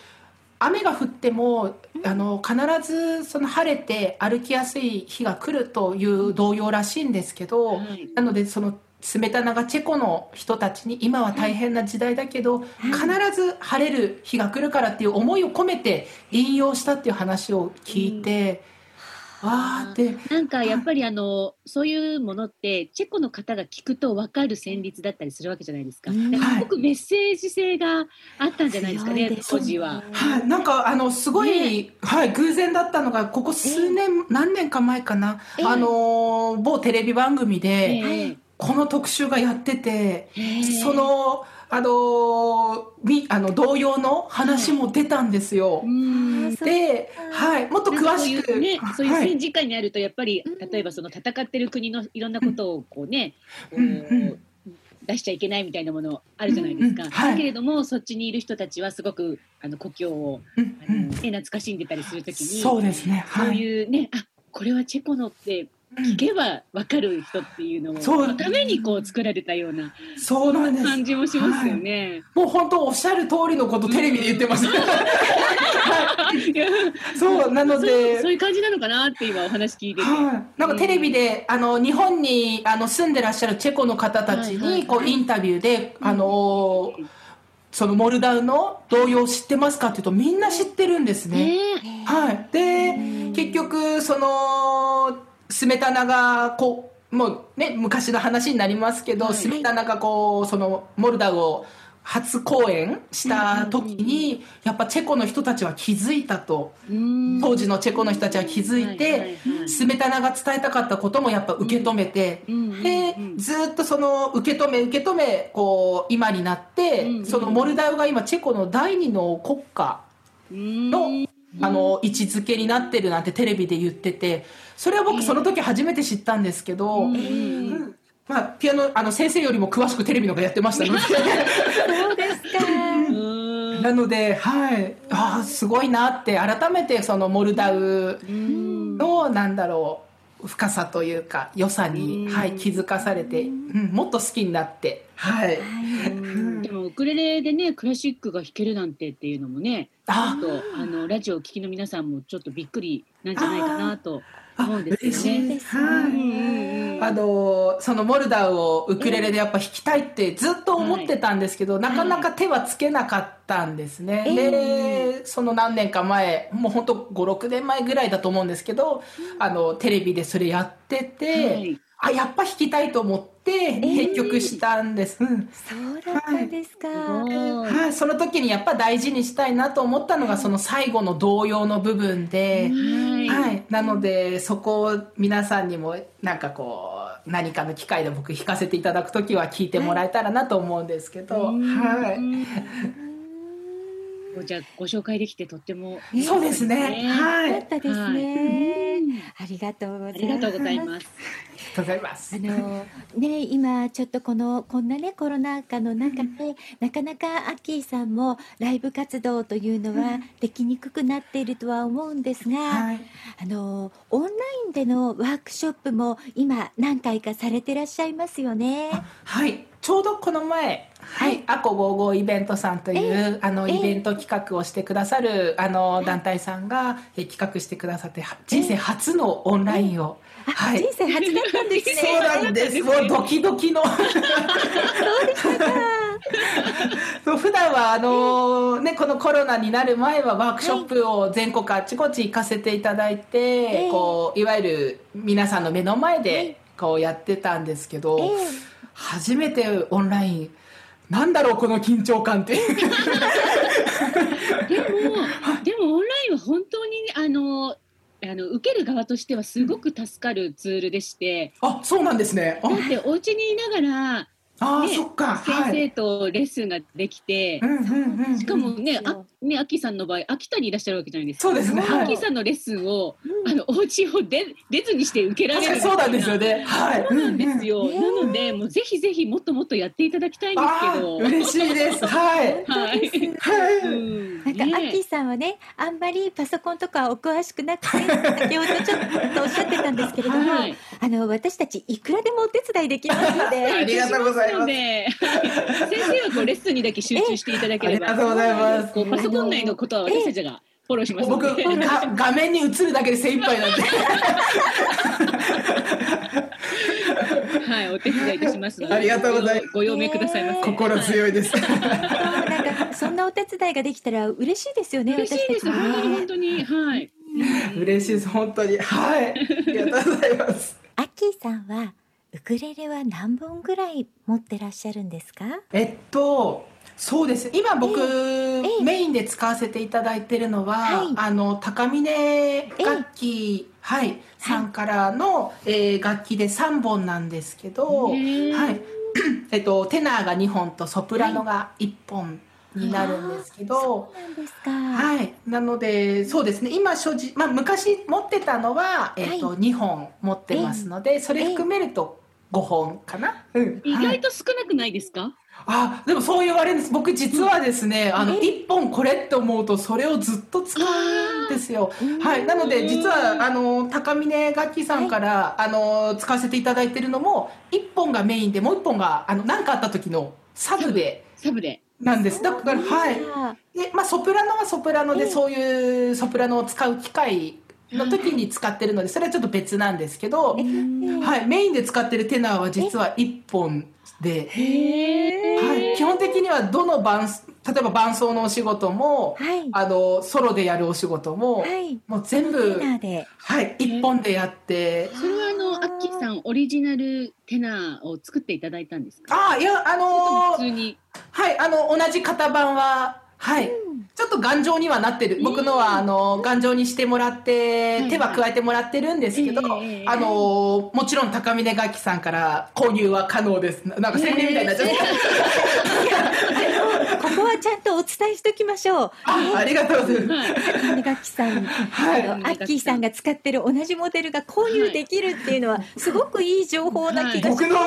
雨が降ってもあの必ずその晴れて歩きやすい日が来るという童謡らしいんですけど、はいなのでそのスメタナがチェコの人たちに今は大変な時代だけど、必ず晴れる日が来るからっていう思いを込めて引用したっていう話を聞いて、わーってなんかやっぱりあのそういうものってチェコの方が聞くと分かる旋律だったりするわけじゃないですか。うんすごくメッセージ性があったんじゃないですかね当時は。はい、なんかあのすごい、はい、偶然だったのがここ数年、何年か前かな、ええ。あの某テレビ番組で、ええ。この特集がやってて、そのあのみあの同様の話も出たんですよ。で、はい、もっとなんかそうい詳しく、うね、そういうはい戦時下にあるとやっぱり、うん例えばその戦ってる国のいろんなことをこうね、こううん。うん。出しちゃいけないみたいなものあるじゃないですか。うん。うん。はい。だけれどもそっちにいる人たちはすごくあの故郷をうん。あの、うん。ね、懐かしんでたりするときにそうですね、そうはい、いうね、あこれはチェコのって聞けば分かる人っていうのを、そためにこう作られたようなそうなんです。感じもしますよね。もう本当おっしゃる通りのことテレビで言ってます。そうなのでそういう感じなのかなって今お話聞いてて。はい、なんかテレビで、あの日本にあの住んでらっしゃるチェコの方たちはいはいにこうインタビューで、あのそのモルダウの童謡知ってますかって言うとみんな知ってるんですね。ねはい、で結局そのスメタナがこうもうね昔の話になりますけど、はい。スメタナがこうそのモルダウを初公演した時に、やっぱチェコの人たちは気づいたと。うん。当時のチェコの人たちは気づいて、スメタナが伝えたかったこともやっぱ受け止めて、でうんずっとその受け止め受け止めこう今になって、そのモルダウが今チェコの第二の国家の、うんあの位置づけになってるなんてテレビで言っててそれは僕その時初めて知ったんですけど、うん。うん。まあ、ピアノあの先生よりも詳しくテレビの方がやってましたので。そうですか。うん。なので、はい、ああすごいなって改めてそのモルダウうん。のなんだろう深さというか良さに、うん。はい、気づかされて、うん、もっと好きになって、はい、でもウクレレでねクラシックが弾けるなんてっていうのもねあ。ちょっとあのラジオを聴きの皆さんもちょっとびっくりなんじゃないかなと思うんですよ嬉しい。ね。あのそのモルダウをウクレレでやっぱ弾きたいってずっと思ってたんですけど、なかなか手はつけなかったんですね、えでその何年か前もう本当56年前ぐらいだと思うんですけど、あのテレビでそれやってて、はいあやっぱ弾きたいと思って編曲したんです、うん。そうだったんですか。すごいはい、その時にやっぱ大事にしたいなと思ったのがその最後の童謡の部分で、はい。はい、なのでそこを皆さんにもなんかこう何かの機会で僕弾かせていただく時は聞いてもらえたらなと思うんですけど、うん。はい、じゃあご紹介できてとってもそうですね、はい、よかったですね。ありがとうございます。ありがとうございます。ありがとうございますあ。のね今ちょっとこのこんなねコロナ禍の中で、なかなかアッキーさんもライブ活動というのはできにくくなっているとは思うんですが、はい、あのオンラインでのワークショップも今何回かされてらっしゃいますよね。はい、ちょうどこの前、はい、アコ55イベントさんという、あのええ。イベント企画をしてくださるあの団体さんがえ企画してくださっては人生初のオンラインを、あ、はい。人生初だったんですね。そうなんです。もうドキドキの。そう普段はあのねこのコロナになる前はワークショップを全国あちこち行かせていただいて、ええ。こういわゆる皆さんの目の前で、はいかをやってたんですけど、え初めてオンラインなんだろうこの緊張感ってでも、でもオンラインは本当にあのあの受ける側としてはすごく助かるツールでして、あそうなんですね。あ。だってお家にいながらあそっか先はい。生とレッスンができて、うんうんうんうん。しかもね、あね、アッキーさんの場合、秋田にいらっしゃるわけじゃないですか。そうですねはい。アさんのレッスンを、うん。あの、お家を出、出ずにして受けられる。確かにそうなんですよね。はい。そうなんですよ。うんなので、もうぜひぜひもっともっとやっていただきたいんですあけど。ー嬉しいです。はい。はい。はい、うん。なんか、ね。アッキーさんはね、あんまりパソコンとかお詳しくなくて、先ほどちょっとおっしゃってたんですけれども、はい。あの、私たちいくらでもお手伝いできますのあで、りがとうございますので、はい先生はこうレッスンにだけ集中していただければ。ありがとうございますこうパソコン内のことは私たちがフォローしますの僕画面に映るだけで精一杯なんではい、お手伝いいたしますので。ありがとうございますご用命くださいませ。心強いですなんか、そんなお手伝いができたら嬉しいですよね、嬉しいです。本当に本当に。はい。嬉しいです本当にはいありがとうございますアッキーさんは、ウクレレは何本ぐらい持ってらっしゃるんですか？えっとそうです。今僕、えメインで使わせていただいてるのは、はい。あの高峰楽器、はい、さんからの、えー楽器で3本なんですけど、はい。えっと、テナーが2本とソプラノが1本になるんですけど。はい、なのでそうですね。今所持、まあ、昔持ってたのは、えっとは2本持ってますので、それ含めると5本かな、うん。意はい外と少なくないですか？あでもそう言われるんです。僕実はですね、あのえ？1本これって思うとそれをずっと使うんですよ。うんはい。なので実はあの高峰楽器さんから、あの使わせていただいてるのも1本がメインでもう1本があの何かあった時のサブでサブ。で。なんです。だ。からはい。で、まあ、ソプラノはソプラノでええそういうソプラノを使う機会の時に使ってるのでそれはちょっと別なんですけど、えーはい、メインで使ってるテナーは実は1本で。へはい、基本的にはどの伴例えば伴奏のお仕事も、はいあのソロでやるお仕事も、はい。もう全テ部ナーで。はい一本でやってそれはあのアッキーさんオリジナルテナーを作っていただいたんですか？ああいやあのー普通に。はいあの同じ型番ははい、ちょっと頑丈にはなってる。僕のはあの頑丈にしてもらって、い手は加えてもらってるんですけど、ええあのもちろん高峰楽器さんから購入は可能です。ななんか宣伝みたいになっちゃって、ここはちゃんとお伝えしておきましょう。あありがとうございます。はい。金楽器さん、はいあのアッキーさんが使ってる同じモデルが購入できるっていうのはすごくいい情報な気がします。僕のも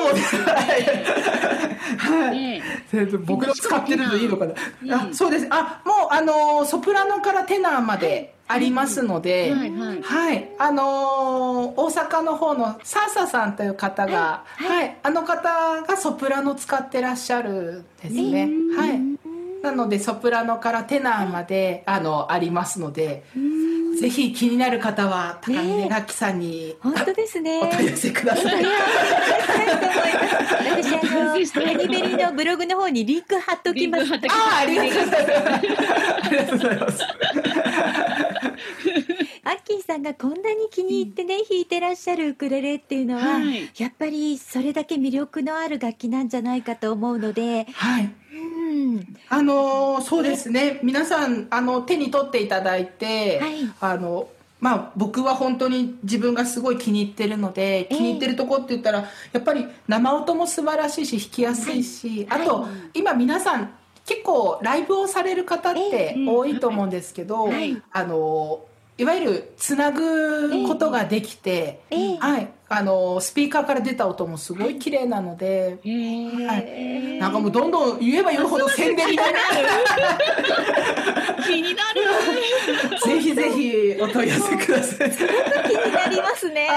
はい。僕の使ってるといいのかな、うん。あそうです。あもうあのーソプラノからテナーまでありますので、はいはい。はい、あのー大阪の方のサーサさんという方が、はい、あの方がソプラノ使ってらっしゃるんですね。はい。なのでソプラノからテナーまであのありますので、ぜひ気になる方は高峰楽器さんに、本当ですね。お問い合わせください。いや私あのハニベリーのブログの方にリンク貼っときます。ああ、ありがとうございます。ありがとうございます。アッキーさんがこんなに気に入ってね、弾いてらっしゃるウクレレっていうのは、はいやっぱりそれだけ魅力のある楽器なんじゃないかと思うので、はい。うん、あのーそうですね皆さんあの手に取っていただいて、はいあのまあ、僕は本当に自分がすごい気に入ってるので、ええ。気に入ってるとこって言ったらやっぱり生音も素晴らしいし弾きやすいし、はい。あと、はい今皆さん結構ライブをされる方ってええ。多いと思うんですけど、はい。あのいわゆるつなぐことができて、ええはい、あのスピーカーから出た音もすごい綺麗なので。へーはいなんかもうどんどん言えば言うほど宣伝になる気になる。ぜひぜひお問い合わせください。気になりますね。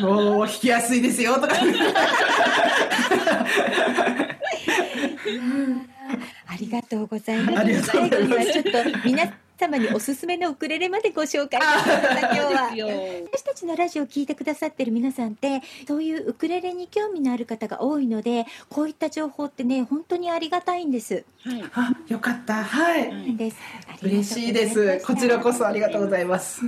もう弾きやすいですよとか。ありがとうございます。最後にはちょっと皆様におすすめのウクレレまでご紹介しました今日は。私たちのラジオを聞いてくださってる皆さんってそういうウクレレに興味のある方が多いのでこういった情報ってね本当にありがたいんです。はい。あ、よかった。はい。ですありがとうございま嬉しいです。こちらこそありがとうございます。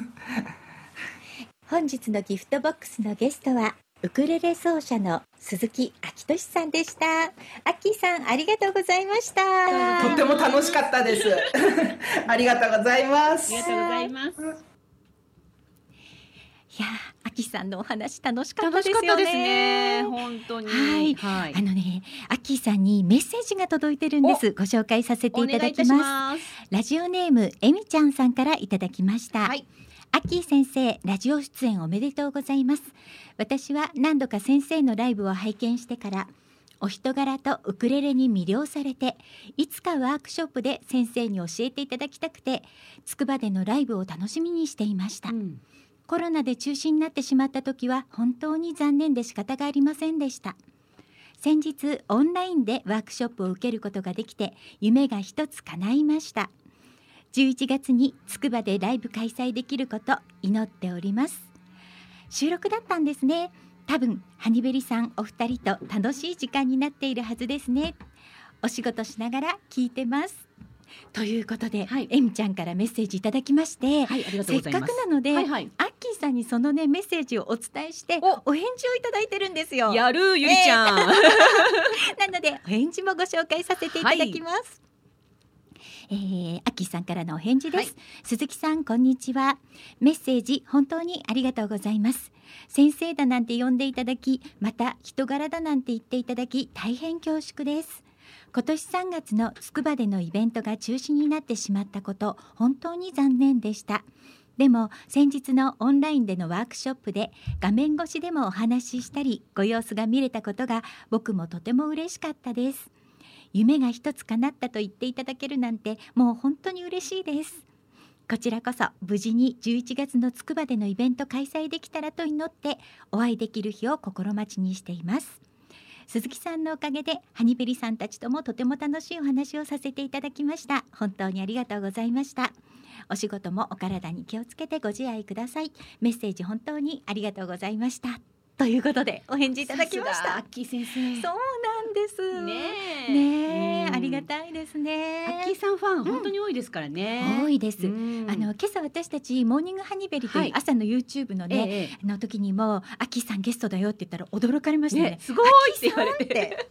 本日のギフトボックスのゲストはウクレレ奏者の鈴木明俊さんでした。アッさんありがとうございました。とっても楽しかったです。ありがとうございますあり。がとうございます。いやー、アキさんのお話楽しかった楽ですよね。しかったですね。本当に。はいはいあのね、アッキーさんにメッセージが届いてるんです。ご紹介させていただきます。ます。ラジオネームえみちゃんさんからいただきました。はいアッキー先生、ラジオ出演おめでとうございます。私は何度か先生のライブを拝見してから、お人柄とウクレレに魅了されて、いつかワークショップで先生に教えていただきたくて、筑波でのライブを楽しみにしていました。うん。コロナで中止になってしまった時は本当に残念で仕方がありませんでした。先日オンラインでワークショップを受けることができて夢が一つ叶いました。11月に筑波でライブ開催できること祈っております収録だったんですね多分ハニベリさんお二人と楽しい時間になっているはずですねお仕事しながら聞いてますということで、はいえみちゃんからメッセージいただきまして、はい、せっかく。なので、はいはい。アッキーさんにそのねメッセージをお伝えしておお返事をいただいてるんですよ。やるゆりちゃん。なのでお返事もご紹介させていただきます。えー、アッキーさんからのお返事です、はい。鈴木さんこんにちは。メッセージ本当にありがとうございます。先生だなんて呼んでいただきまた人柄だなんて言っていただき大変恐縮です。今年3月の筑波でのイベントが中止になってしまったこと本当に残念でした。でも先日のオンラインでのワークショップで画面越しでもお話ししたりご様子が見れたことが僕もとても嬉しかったです夢が一つ叶ったと言っていただけるなんてもう本当に嬉しいです。こちらこそ無事に11月のつくばでのイベント開催できたらと祈ってお会いできる日を心待ちにしています。鈴木さんのおかげでハニベリさんたちともとても楽しいお話をさせていただきました。本当にありがとうございました。お仕事もお体に気をつけてご自愛ください。メッセージ本当にありがとうございました。ということでお返事いただきました。さすが。アッキー先生。そうなんです。ねえ。ねありがたいですね。アッキーさんファン本当に多いですからね。多いです、うん。あの今朝私たちモーニングハニベリとはい。いう朝の YouTube のね、の時にもアッキーさんゲストだよって言ったら驚かれましたね。ね、すごいって言われて。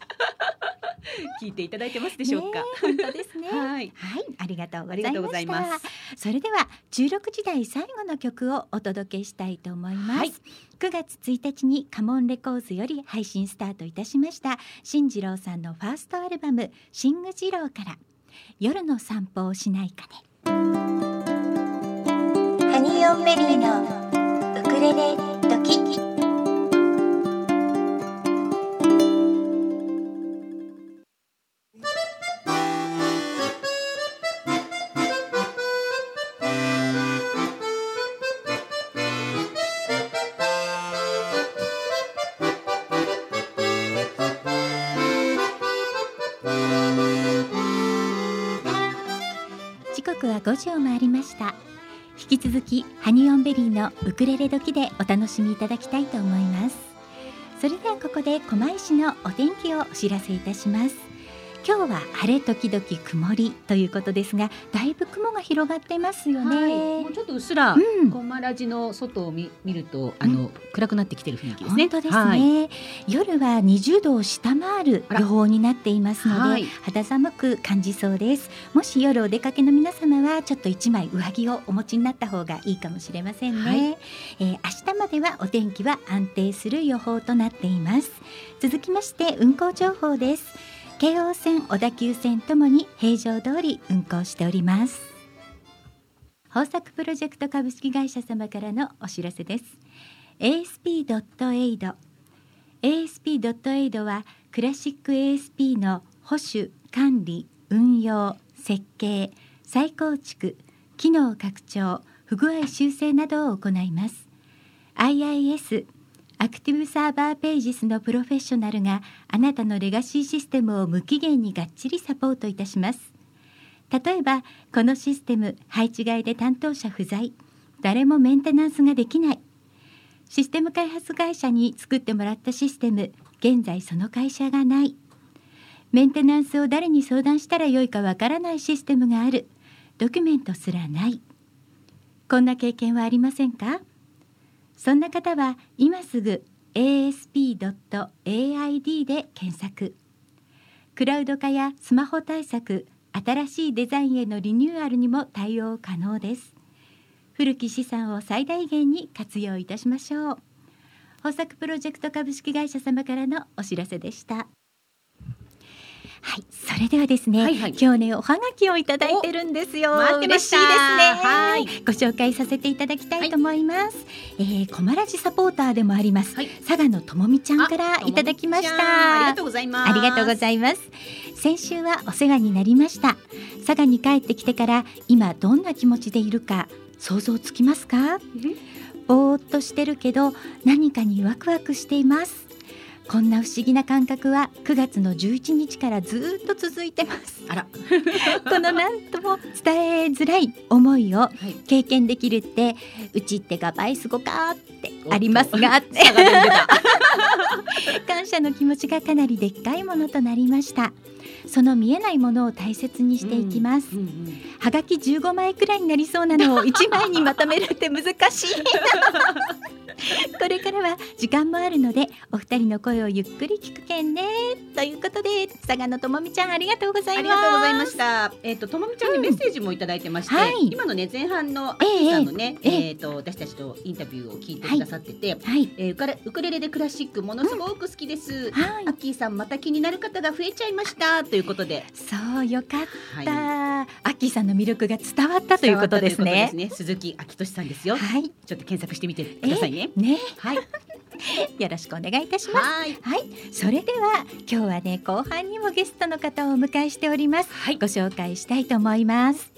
聞いていただいてますでしょうか。本当ですね。はい。はい、ありがとうござありがとうございます。それでは16時台最後の曲をお届けしたいと思います、はい9月1日にカモンレコーズより配信スタートいたしました新次郎さんのファーストアルバムシング次郎から。夜の散歩をしないかね。ハニーオンベリーのウクレレ。時を回りました。引き続きハニオンベリーのウクレレ時でお楽しみいただきたいと思います。それではここで狛江市のお天気をお知らせいたします。今日は晴れ時々曇りということですがだいぶ雲が広がっていますよね、はい、もうちょっとうっすら、うん。コマラジの外を見見ると、あの、暗くなってきてる雰囲気ですね。本当ですね、はい。夜は20度を下回る予報になっていますので、はい。肌寒く感じそうです。もし夜お出かけの皆様はちょっと一枚上着をお持ちになった方がいいかもしれませんね、はい。えー明日まではお天気は安定する予報となっています。続きまして運行情報です京王線小田急線ともに平常通り運行しております。豊作プロジェクト株式会社様からのお知らせです。ASP.AID ASP.AID はクラシック ASP の保守管理運用設計再構築機能拡張不具合修正などを行います。IIS アクティブサーバーページスのプロフェッショナルがあなたのレガシーシステムを無期限にがっちりサポートいたします。例えばこのシステム配置外で担当者不在。誰もメンテナンスができない。システム開発会社に作ってもらったシステム現在その会社がない。メンテナンスを誰に相談したらよいかわからないシステムがある。ドキュメントすらない。こんな経験はありませんか？そんな方は今すぐ asp.aid で検索。クラウド化やスマホ対策新しいデザインへのリニューアルにも対応可能です。古き資産を最大限に活用いたしましょう。豊作プロジェクト株式会社様からのお知らせでした。はい、それではですね、はいはい今日ねおはがきをいただいてるんですよ。嬉しいですね。はいご紹介させていただきたいと思います。えー、コマラジサポーターでもあります、はい佐賀のともみちゃんからいただきました。ありがとうございますありがとうございます。先週はお世話になりました。佐賀に帰ってきてから今どんな気持ちでいるか想像つきますか？ぼーっとしてるけど何かにワクワクしています。こんな不思議な感覚は9月の11日からずーっと続いてます。あら。このなんとも伝えづらい思いをはい。経験できるってうちってが倍すごかってありますが。って 感謝の気持ちがかなりでっかいものとなりましたその見えないものを大切にしていきます、うんうんはがき15枚くらいになりそうなのを 1枚にまとめるって難しい。これからは時間もあるのでお二人の声をゆっくり聞くけんね。ということで佐賀のともみちゃんありがとうございます。ありがとうございました。えっ、とともみちゃんにメッセージもいただいてまして、はい。今のね前半のアええッキーさんのね、ええ。えっ、と私たちとインタビューを聞いてくださってて、はい。えーウクレレでクラシックものすごく好きです。はい。アッキーさんまた気になる方が増えちゃいました。ということで、そうよかっはい。た、アッキーさんの魅力が伝わったということですね。ね。鈴木明俊さんですよ。はい。ちょっと検索してみてくださいね。ね。はい。よろしくお願いいたします。はい。はい、それでは今日はね後半にもゲストの方をお迎えしております、はい。ご紹介したいと思います。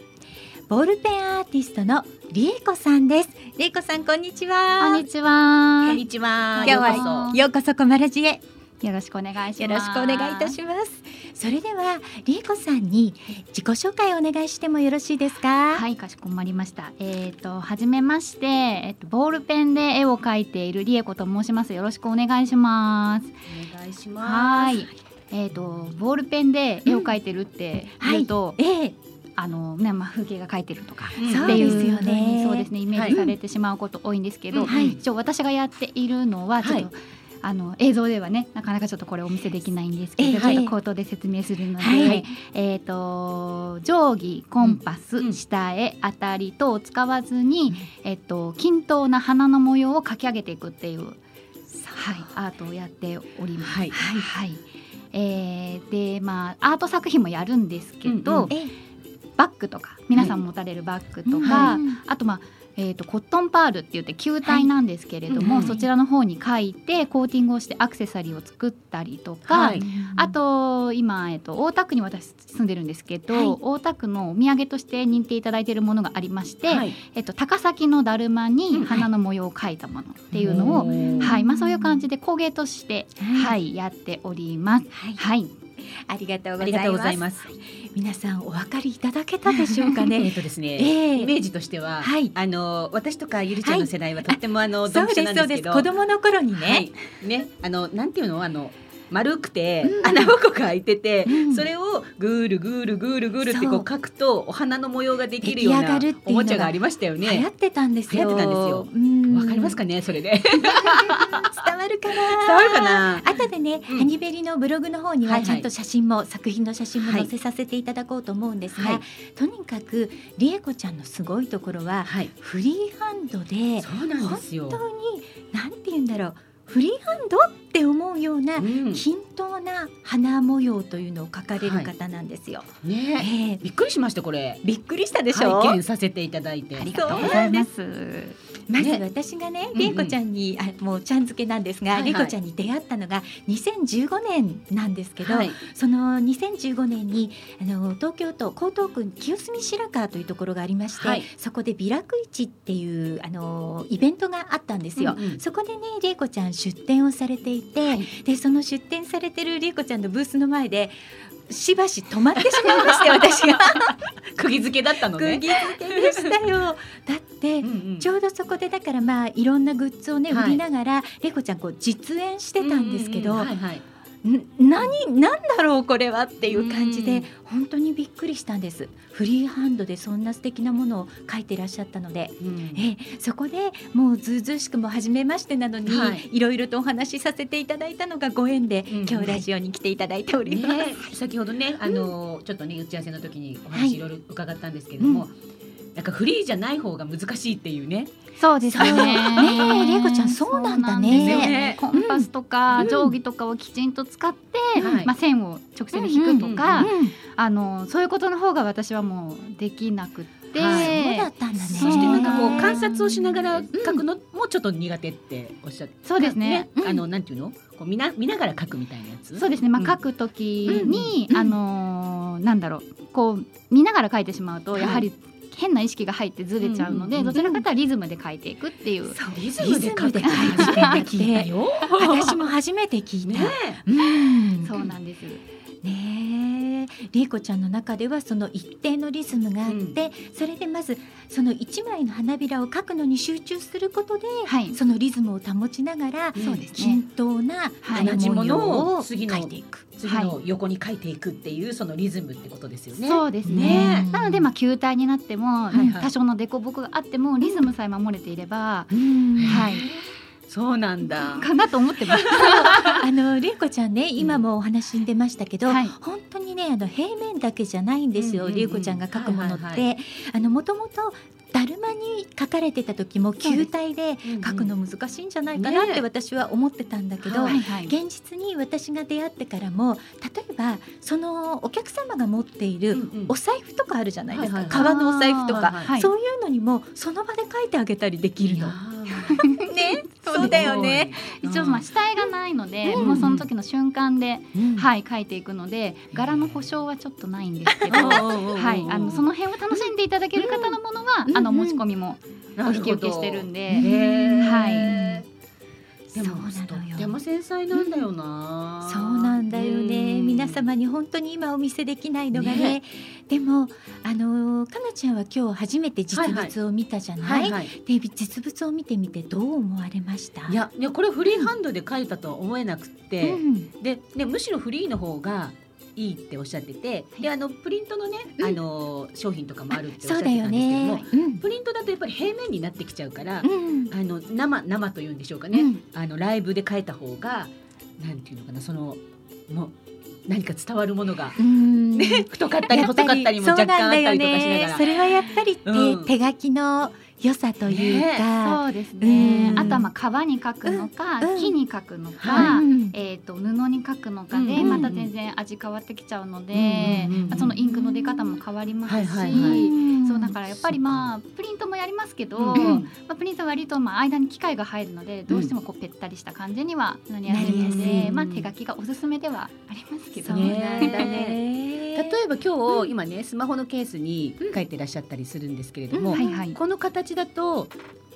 ボールペンアーティストのりえこさんです。りえこさんこんにちは。こんにちは。こんにちは。今日はようこそようこそコマラジへよろしくお願いします。よろしくお願いいたしますそれではりえこさんに自己紹介をお願いしてもよろしいですか？はい、かしこまりました。えっ、と、はじめまして、えっ、と、ボールペンで絵を描いているりえこと申します。よろしくお願いします。お願いします。はい。えっ、と、ボールペンで絵を描いてるって言うと、ええあの、ね、まあ、風景が描いてるとか。っていうそうですねイメージされてしまうこと多いんですけど、うんはい一応私がやっているのはちょっと、はいあの映像ではねなかなかちょっとこれお見せできないんですけど、ええちょっと口頭で説明するので、はい。えっ、と定規コンパス、うんうん下絵当たり等を使わずに、えっと均等な花の模様を描き上げていくっていう、はい、アートをやっております。はい。はい。えーでまあアート作品もやるんですけど、うんうん。えバッグとか皆さん持たれるバッグとうん。か、うんあとまあえー、とコットンパールって言って球体なんですけれども、はい。うんそちらの方に書いてコーティングをしてアクセサリーを作ったりとか、はい。あと今、えー、と大田区に私住んでるんですけど、はい。大田区のお土産として認定いただいているものがありまして、はい。えー、と高崎のだるまうん。に花の模様を描いたものっていうのを、はい。まあ、そういう感じで工芸として、はいやっております。はい。はいありがとうありがとうございます。皆さんお分かりいただけたでしょうか えねっとですね、ええ。イメージとしては、はい。あの私とかゆりちゃんの世代はとってもあのドンピシャですそうですなんですけど、子供の頃にはねい、ね、あのなんていうの？あの丸くて、うん。穴ぼこが開いてて、うん。それをぐーるぐーるぐーるぐーるってこそう。う描くとお花の模様ができるようなおもちゃがありましたよ流行ねっ。てたんですよ。流行ってたんですよ。うん。わかりますかねそれで。伝わるかな？伝わるかな？後でね、うん。ハニベリのブログの方にはちゃんと写真も、作品の写真もはい。載せさせていただこうと思うんですが、はい。とにかくりえこちゃんのすごいところははい、フリーハンドで。本当になんて言うんだろうフリーハンドって思うようなうん均等な花模様というのを描かれる方なんですよ。ね、ええびっくりしましたこれ。びっくりしたでしょ、拝見させていただいて。ありがとうございます。まずね私がね、うんうん。りえこちゃんに、あもうちゃん付けなんですが、はいはい。りえこちゃんに出会ったのが2015年なんですけど、はい。その2015年にあの東京都江東区清澄白河というところがありまして、はい。そこでビラク市っていうあのイベントがあったんですよ。そこでねりえこちゃん出店をされていて、でその出店されてるりえこちゃんのブースの前でしばし止まってしまいまして 私が。釘付けだったのね。釘付けでしたよ。だって、うんうん。ちょうどそこでだからまあいろんなグッズをね、はい。売りながられいこちゃんこう実演してたんですけど、何なんだろうこれはっていう感じで、うん。本当にびっくりしたんですフリーハンドでそんな素敵なものを書いてらっしゃったので、えそこでもうずうずうしくも初めましてなのに、はい。い、ろいろとお話しさせていただいたのがご縁で、うん。今日ラジオに来ていただいております。ね、先ほどね、あのちょっとね打ち合わせの時にお話い。ろいろ伺ったんですけれども、なんかフリーじゃない方が難しいっていうね。そうですね。そう。ねえ玲子ちゃんそうなんだね。コンパスとか、うん。定規とかをきちんと使って、はい。まあ線を直線で引くとか、あのそういうことの方が私はもうできなくって、はい。そうだったんだね。そしてなんかこう観察をしながらん。書くのもちょっと苦手っておっしゃって、そうですね。うん。あのなんていうの？こう見な見ながら書くみたいなやつ？そうですね。まあ、ん。書くときに、うん。あのーなんだろう、こう見ながら書いてしまうと、はい。やはり変な意識が入ってずれちゃうので、うんうんうんどちらかというとリズムで書いていくっていう。そうリズムで書くって初めて聞いたよ。私も初めて聞いた。ねうんそうなんです。ねえ、りえこちゃんの中ではその一定のリズムがあって、それでまずその一枚の花びらを描くのに集中することで、はい。そのリズムを保ちながら、そうですね。均等な同じものを描いていく。次の横に書いていくっていうそのリズムってことですよね。そうですねね。なのでまあ球体になっても、多少の凸凹があってもリズムさえ守れていれば、うんはいそうなんだ。かなと思ってます。あのりえこちゃんね今もお話に出ましたけど、はい。本当にねあの平面だけじゃないんですよ、うんうんうん。りえこちゃんが描くものって、はいはいあのもともとだるまに描かれてた時も球体で描くのも難しいんじゃないかなって私は思ってたんだけど。現実に私が出会ってからも例えばそのお客様が持っているお財布とかあるじゃないですか、革のお財布とか、そういうのにもその場で書いてあげたりできるの。ね、そうだよね。一応まあ下絵がないので、うん。もうその時の瞬間で、うん。はい書いていくので柄の保証はちょっとないんですけど、はいあのその辺を楽しんでいただける方のものは、あの持ち込みもお引き受けしてるんで、はいでもなのよ。とっても繊細なんだよな。そうなんだよね、うん。皆様に本当に今お見せできないのがね。ね。でもあのかなちゃんは今日初めて実物を見たじゃない、はいはい。で実物を見てみてどう思われました？いやいやこれフリーハンドで書いたとは思えなくて、うん。でねむしろフリーの方がいいっておっしゃってて、であのプリントのね、うん。あの商品とかもあるっておっしゃそうだよってたんですけども、プリントだとやっぱり平面になってきちゃうから、うんあの生生というんでしょうかね、うん。あのライブで書いた方がなんていうのかなそのもう何か伝わるものが、うん。ね太かったり細かったりも若干あったりとかしながら。それはやっぱり手書きの良さというか、そうですね、うん。あとはまあ革に書くのか、うん。木に書くのか、えー、と布に書くのかで、うん。また全然味変わってきちゃうので、そのインクの出方も変わりますし、そうだからやっぱりまあプリントもやりますけど、うん。まあ、プリントは割とまあ間に機械が入るのでどうしてもこうぺったりした感じにはなりやすいので、い。まあ、手書きがおすすめではありますけど。ね。ね。例えば今日、今ねスマホのケースに書いてらっしゃったりするんですけれども、はいはい、この形だと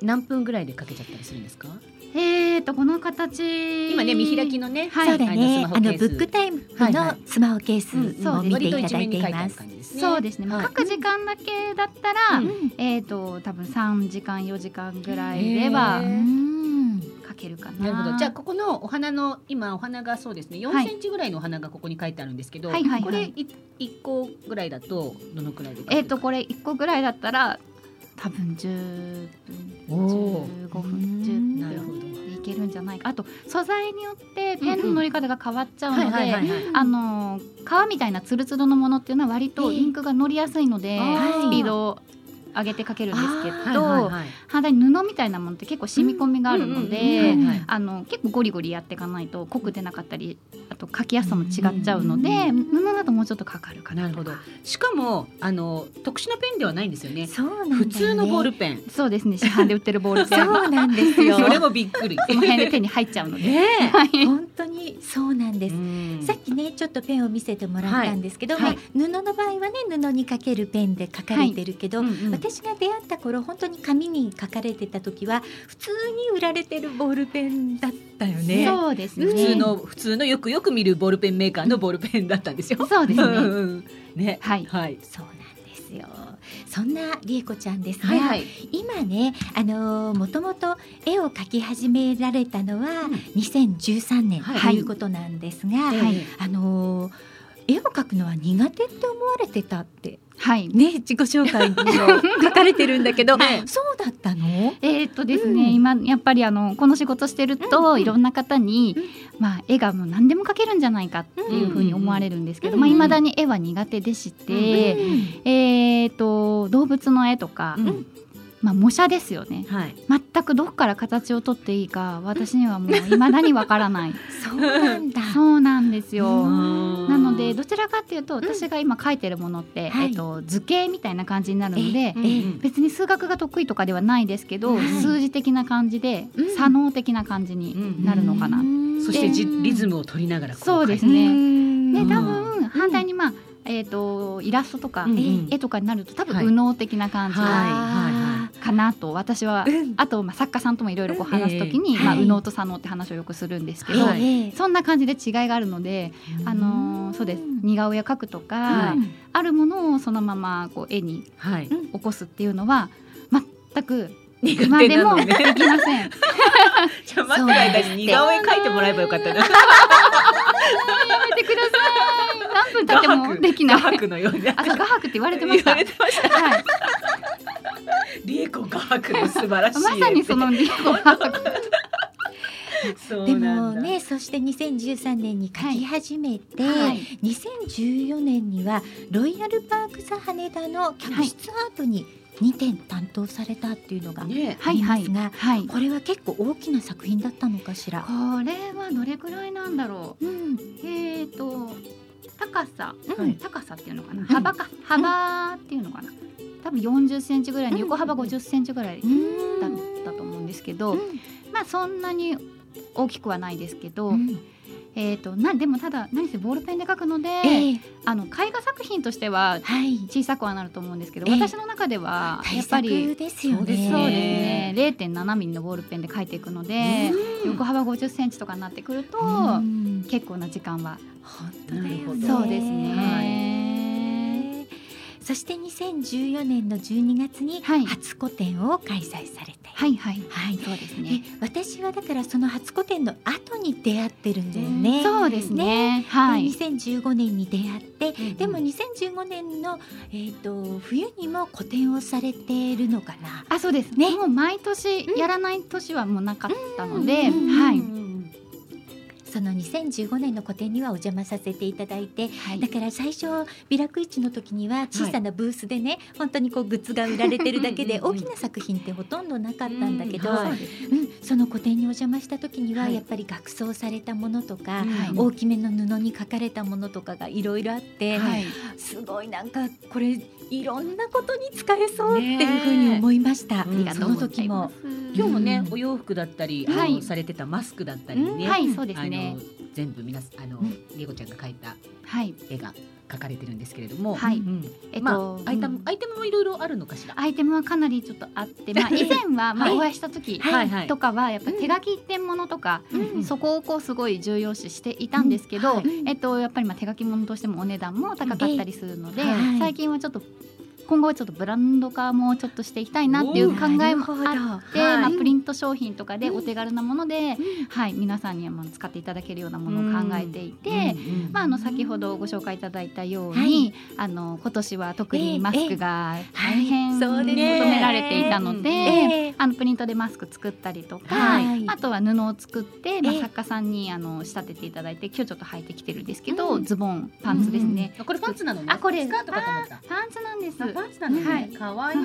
何分ぐらいで書けちゃったりするんですか？えーとこの形。今ね見開きのね、はい。そうだね。あのブックタイムのスマホケースうんを見ていただいています。そうですね、書く時間だけだったら、うん。えーと多分3時間4時間ぐらいでは書けるかな。なるほど。じゃあここのお花の今お花がそうですね。4はい。センチぐらいのお花がここに書いてあるんですけど、これい一個ぐらいだとどのくらいでえーとこれ1個ぐらいだったら多分10分おー。15分うん10なるほど分でいけるんじゃないか。あと素材によってペンの乗り方が変わっちゃうので、あの革みたいなツルツルのものっていうのは割とインクが乗りやすいので、スピードを上げて書けるんですけど、はいはいはい。反対に布みたいなものって結構染み込みがあるので、結構ゴリゴリやっていかないと濃く出なかったりあと書きやすさも違っちゃうので、布だともうちょっとかかるかななるほど。しかもあの特殊なペンではないんですよね。そうなんだよね。普通のボールペン。そうですね。市販で売ってるボールペン。そうなんですよ。それもびっくり。その辺で手に入っちゃうので、ねはい。本当にそうなんです。うん。さっきねちょっとペンを見せてもらったんですけど、はい。まあ、布の場合はね布にかけるペンで書かれてるけど、うんうん。私が出会った頃本当に紙に書かれてた時は普通に売られてるボールペンだったよね。そうですね普通の普通のよくよく見るボールペンメーカーのボールペンだったんですよ。そうですね、ねはいはい。そうなんです。よ。そんなりえこちゃんですが、はいはい。今ね、あのーもともと絵を描き始められたのは2013年とはいいうことなんですが、はいあのー絵を描くのは苦手って思われてたってはい。ね自己紹介にも書かれてるんだけど、ねそうだったの？えーっとですね、うん。今やっぱりあのこの仕事してると、うんいろんな方に、うん。まあ絵がもう何でも描けるんじゃないかっていうふうに思われるんですけど、うんまあ未だに絵は苦手でして、えーっと動物の絵とか、うんまあ模写ですよね。はい。全くどこから形をとっていいか私にはもう未だにわからない。そうなんだ。そうなんですよ。うん。なのでどちらかっていうと私が今描いてるものって、はい。えっと図形みたいな感じになるので、ええ別に数学が得意とかではないですけど、はい。数字的な感じで、うん。左脳的な感じになるのかな。うん。そしてじリズムを取りながらこうそうですね。んで多分反対にまあ、えっ、とイラストとか、うんうん。絵とかになると多はい。分右脳的な感じ。はい。はかなと私は、うんあとまあ作家さんともいろいろこう話すときに、まあうんはい右脳と左脳って話をよくするんですけど、はいええそんな感じで違いがあるので、あのーそうです似顔絵を描くとか、はいあるものをそのままこう絵にはい。起こすっていうのは全く苦今でも。できません。じゃあ待ってる間に似顔絵描いてもらえばよかったな。やめてください。何分経ってもできない。画伯のように。あ、そう画伯って言われてました。言われてました。はい。リエコ画伯の素晴らしい。まさにそのリコ画伯。で。もねそして2013年に描き始めて、はい2014年にはロイヤルパークザ羽田の客室アートに2点担当されたっていうのがね。ありますが、はい。これは結構大きな作品だったのかしら？これはどれくらいなんだろう。うん、えっと高さ、はい高さっていうのかな？うん幅か幅っていうのかな？多分40センチぐらいのうん。横幅50センチぐらいうんだったと思うんですけど、うん。まあそんなに大きくはないですけど、うん。えっとなでもただ何せボールペンで描くので、ええ。あの絵画作品としてははい。小さくはなると思うんですけど、ええ。私の中ではや対っぱり策ですよね。そうですね。ね0.7ミリのボールペンで描いていくので、横幅50センチとかになってくると、うん。結構な時間は。本当だよね。なるほどそうですね。そして2014年の12月にはい初個展を開催されて、はいはいはいそうですえね。私はだからその初個展の後に出会ってるんだよね。そうですね。は、はいい。2015年に出会って、うんでも2015年の、えー、と冬にも個展をされているのかな。あそうですねね。もう毎年やらない年はもうなかったので、うんはい。その2015年の個展にはお邪魔させていただいてはい。だから最初ビラク市の時には小さなブースでね、本当にこうグッズが売られてるだけで大きな作品ってほとんどなかったんだけど、うんはい。うん。その個展にお邪魔した時にははい。やっぱり額装されたものとか、はい。大きめの布に書かれたものとかがいろいろあって、はい。すごいなんかこれいろんなことに使えそうっていうふうに思いました。ねその時も。今日もねう、ん。お洋服だったり、はい。されてたマスクだったりね。はいそうですあね。の。全部皆さんあのうん。りえこちゃんが描いたはい。絵が描かれてるんですけれども、はい。うん。えっとまあアイテムうん。アイテムもいろいろあるのかしら？アイテムはかなりちょっとあって、まあ 以前はまはい。あお会いした時とかはやっぱり手書き一点物とか、うんそこをこうすごい重要視していたんですけど、うん。はい。えっとやっぱりまあ手書き物としてもお値段も高かったりするので、はい。最近はちょっと今後はちょっとブランド化もちょっとしていきたいなっていう考えもあって、はい。まあ、プリント商品とかでうんお手軽なもので、うん。はい、皆さんにはまあ使っていただけるようなものを考えていて。まあ、あの先ほどご紹介いただいたように、はい。あの今年は特にマスクが大ええ変求められていたので、ええあのプリントでマスク作ったりとか、はい。あとは布を作って、まあ、ええ。作家さんにあの仕立てていただいて今日ちょっと履いてきてるんですけど、うん。ズボンパンツですね、あこれパンツなのね。あこれ。パンツなんですあパンツなのね。はい可愛い。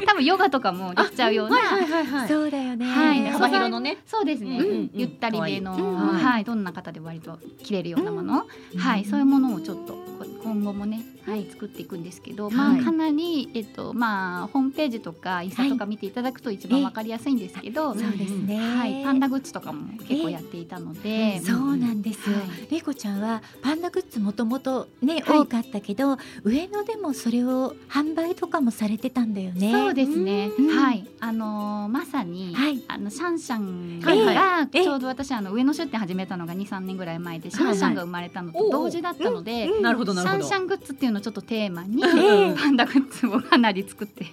多分ヨガとかもできちゃうような、はいはいはい。そうだよね。はい幅広のね。そうですね、うんうんゆったりめの、可愛いうんはい、どんな方でも割と着れるようなもの、うんはい、そういうものをちょっとこ今後もね、はい、作っていくんですけど、まはい。あかなりえっとまあホームページとかインスタとか見ていただくと一番わかりやすいんですけど、そうですね。はい、パンダグッズとかも結構やっていたので、そうなんですよ。はい。れちゃんはパンダグッズもともとね、はい。多かったけど上野でもそれを販売とかもされてたんだよね。そうですね、うん。はい、あのーまさに、はい。あのシャンシャンはいはい。がええ。ちょうど私あの上野出店始めたのが2、3年ぐらい前でシャンシャンが生まれたのと同時だったので。シャンシャングッズっていうのちょっとテーマにえパンダグッズをかなり作って。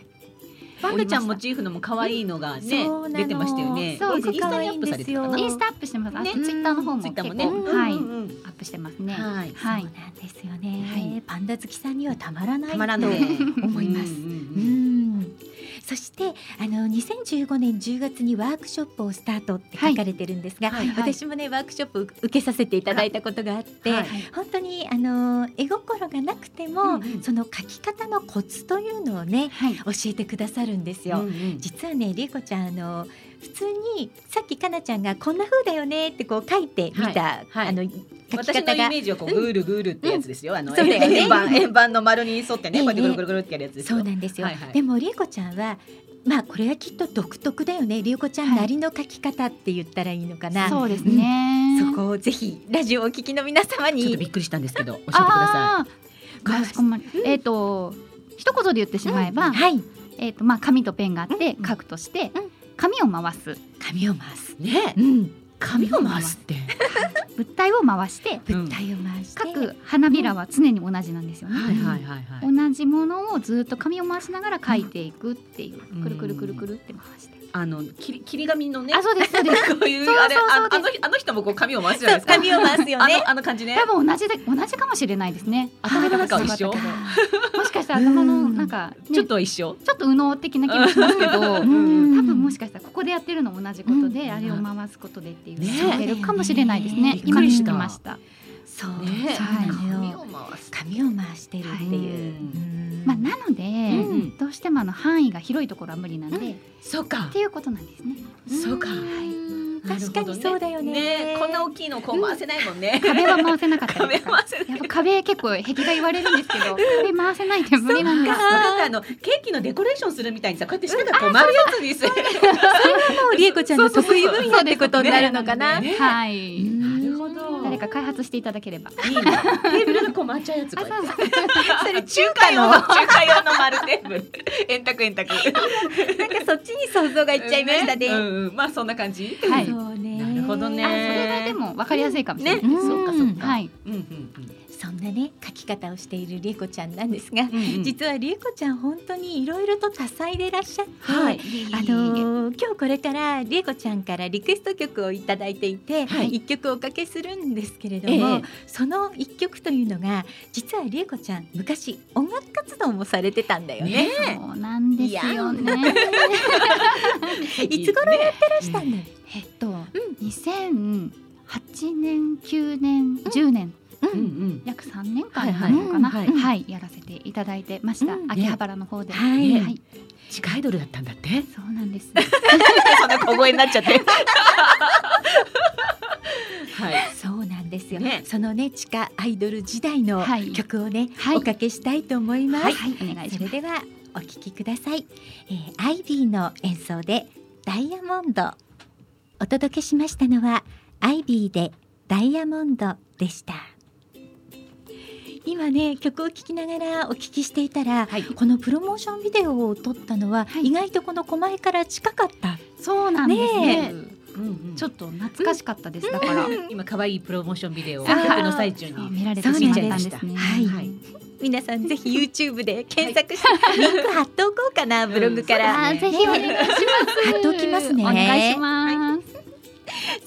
パンダちゃんモチーフのも可愛いのがね出てましたよね。そうインスタにアップされてインスタアップしてます。ね。ツイッターの方もね。はい、アップしてますね。はい。はい。そうなんですよね、はい。パンダ好きさんにはたまらないたまらない。と思います。うんそしてあの2015年10月にワークショップをスタートって書かれてるんですが、はいはい。私もねワークショップ受けさせていただいたことがあって、はい本当にあの絵心がなくても、うんうん。その描き方のコツというのをねはい。教えてくださるんですよ。うんうん。実はねりえこちゃんあの普通にさっきかなちゃんがこんな風だよねってこう書いてみた、はいはい。あの書き私の方がイメージはこうグールグールってやつですよ。あのそうだよね。円盤 円盤の丸に沿ってねええこうやってぐるぐるぐるってやるやつですよ。そうなんですよ、はいはい。でもりえこちゃんはまあこれはきっと独特だよね。りえこちゃんなりの書き方って言ったらいいのかな、そうですね。そこをぜひラジオをお聞きの皆様に。ちょっとびっくりしたんですけど教えてくださあーかしこまりえっ、と一言で言ってしまえば、はい。えっ、とまあ紙とペンがあってうん。書くとして、うん紙を回す、紙を回す、い。ねうん、紙を回すって。物体を回してうん物体を回して、書く花びらは常に同じなんですよね。はいはいはいはい。同じものをずっと紙を回しながら書いていくっていう、うんくるくるくるくるって回して。あの切り切り紙のね。あそうですそうです。こういうあれあのあの人もこう紙を回すじゃないですか？紙を回すよね。あのあの感じね。多分同じで同じかもしれないですね。頭がなんか一緒もしかしたら頭のなんか、ねちょっとは一緒。ちょっと右脳的な気もしますけど、うん。多分もしかしたらここでやってるのも同じことで、うん。あれを回すことでっていうねのが出るかもしれないですね。ね。今聞びっくりした。きました。そう、ね。そうなのよ紙を回す。紙を回してるっていう、はい。うんまあなので、んどうしてもあの範囲が広いところは無理なんで、っそうかて。いうことなんですね。そうか。確かにそうだよねねこんな大きいのこう回せないもんね。壁は回せなかった壁。回せない。やっぱ壁結構壁が言われるんですけど、壁回せないって無理なんです。だってあのケーキのデコレーションするみたいにさこうやって下からこう回るやつにする。もうりえこちゃんの得意分野ってことになるのかな。ねはい。か開発していただければ。いいね。テーブルがこう回っちゃうやつ。それ中華用の中華用の丸テーブル。円卓円卓。なんかそっちに想像がいっちゃいましたね。うんうんまあそんな感じ？はいそうね。なるほどねあ、それがでも分かりやすいかもしれない。ねうんそうかそうか。はい。うんうんそんなね書き方をしているりえこちゃんなんですが、うんうん。実はりえこちゃん本当にいろいろと多彩でいらっしゃって、はいあのー今日これからりえこちゃんからリクエスト曲をいただいていて、はい一曲おかけするんですけれども、ええその一曲というのが実はりえこちゃん昔音楽活動もされてたんだよね。そうなんですよね。いつ頃やってらしたんだよ。えっと、2008年、9年、10年、うんうん。約3年間になるのかな、ははいやらせていただいてました。うん秋葉原の方で。はいはい、地下アイドルだったんだって？そうなんです。そんな小声になっちゃって。はい。そうなんですよ。ねそのね地下アイドル時代のはい曲をね、はいおかけしたいと思います。はい、お願いします。それではお聞きください、えー、アイビーの演奏でダイヤモンドお届けしましたのはアイビーでダイヤモンドでした今ね曲を聴きながらお聞きしていたら、はい。このプロモーションビデオを撮ったのは、はい。意外とこの狛江から近かった。そうなんですね。ねうんうん。ちょっと懐かしかったです。だから。今可愛いプロモーションビデオを曲の最中に見られてしまった。んですね。はい。はい。皆さんぜひ YouTube で検索して、リンク貼っておこうかなブログから、あーぜひお願いします。貼っておきます。ねお願いします。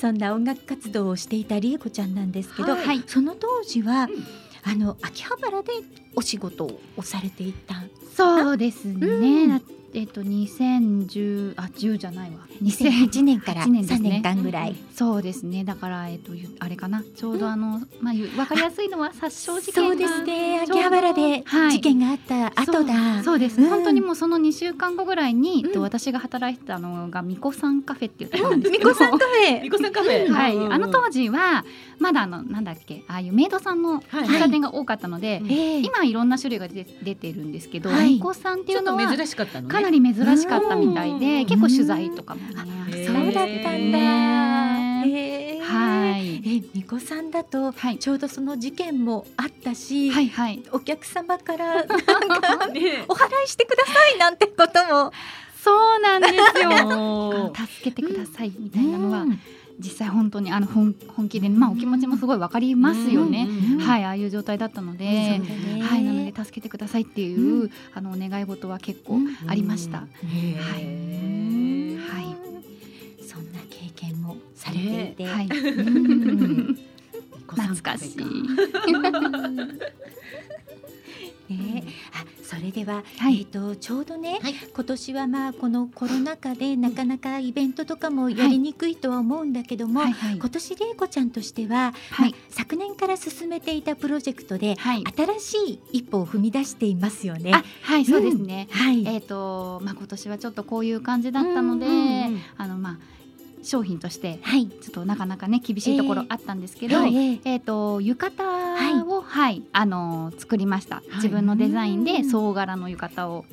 そんな音楽活動をしていたりえこちゃんなんですけど、はい。その当時は、あの秋葉原でお仕事をされていたそうですね。うんだえっと2010あ10じゃないわ。2008年から8年です3ね年間ぐらい、そうですね。だからえっとゆあれかな。ちょうどあの、まあゆわかりやすいのは殺傷事件がそうですね。秋葉原ではい。事件があった後だ、そうそうです、うん。本当にもうその2週間後ぐらいに、えっとうん。私が働いてたのがみこさんカフェっていうところなんですけど、みこさんカフェ。みこさんカフェ。はい、うんうんあの当時はまだあのなんだっけああいうメイドさんのはい。喫茶店が多かったので、ええ。今いろんな種類が出出てるんですけど、はい。みこさんっていうのは珍しかったのね。かなり珍しかったみたいで、うん。結構取材とかもそうだったんだ、えはい。えみこさんだとはい。ちょうどその事件もあったし、はいはい。お客様から ね。お払いしてくださいなんてことも。そうなんですよ。助けてくださいみたいなのはうん。実際本当にあの本本気でまあお気持ちもすごいわかりますよね。うんはい、ああいう状態だったので、はい、なので助けてくださいっていう、あのお願い事は結構ありました。はいされていて、はい、うん。懐かしい。ね、あそれでは、はい。えっ、とちょうどね、はい。今年はまあこのコロナ禍でなかなかイベントとかもやりにくいとは思うんだけども、はいはい。今年玲子ちゃんとしては、はい。まあ昨年から進めていたプロジェクトではい。新しい一歩を踏み出していますよね。あ、はい、そうですね。はい、えっ、と、まあ、今年はちょっとこういう感じだったので、うんうん。あの、まあ。商品として、はい、ちょっとなかなかね、厳しいところあったんですけど。はいええ。っ、と、浴衣を、はい、あの、作りました。自分のデザインで、うん。総柄の浴衣を。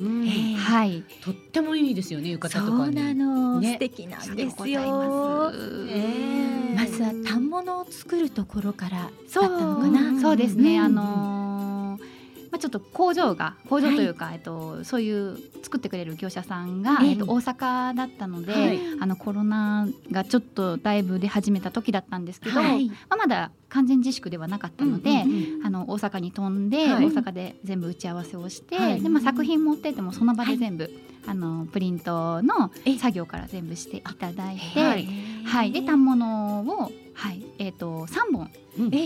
はい。とってもいいですよね浴そ衣とかに。うなの、ね。素敵なんですございよ。ます。えまずは反物を作るところからだったそう。のかな。そうですね、うんあのーまあ、ちょっと工場が工場というか、えっと、そういう作ってくれる業者さんが、ええ。えっと、大阪だったので、はい。あのコロナがちょっとだいぶ出始めた時だったんですけど、はい。まあ、まだ完全自粛ではなかったので、うんうんあの大阪に飛んで、はい。大阪で全部打ち合わせをして、はい。でまあ、作品持ってってもその場で全部、あのプリントのえ作業から全部していただいて、ははい。い。で反物を、はい。えー、と3本うん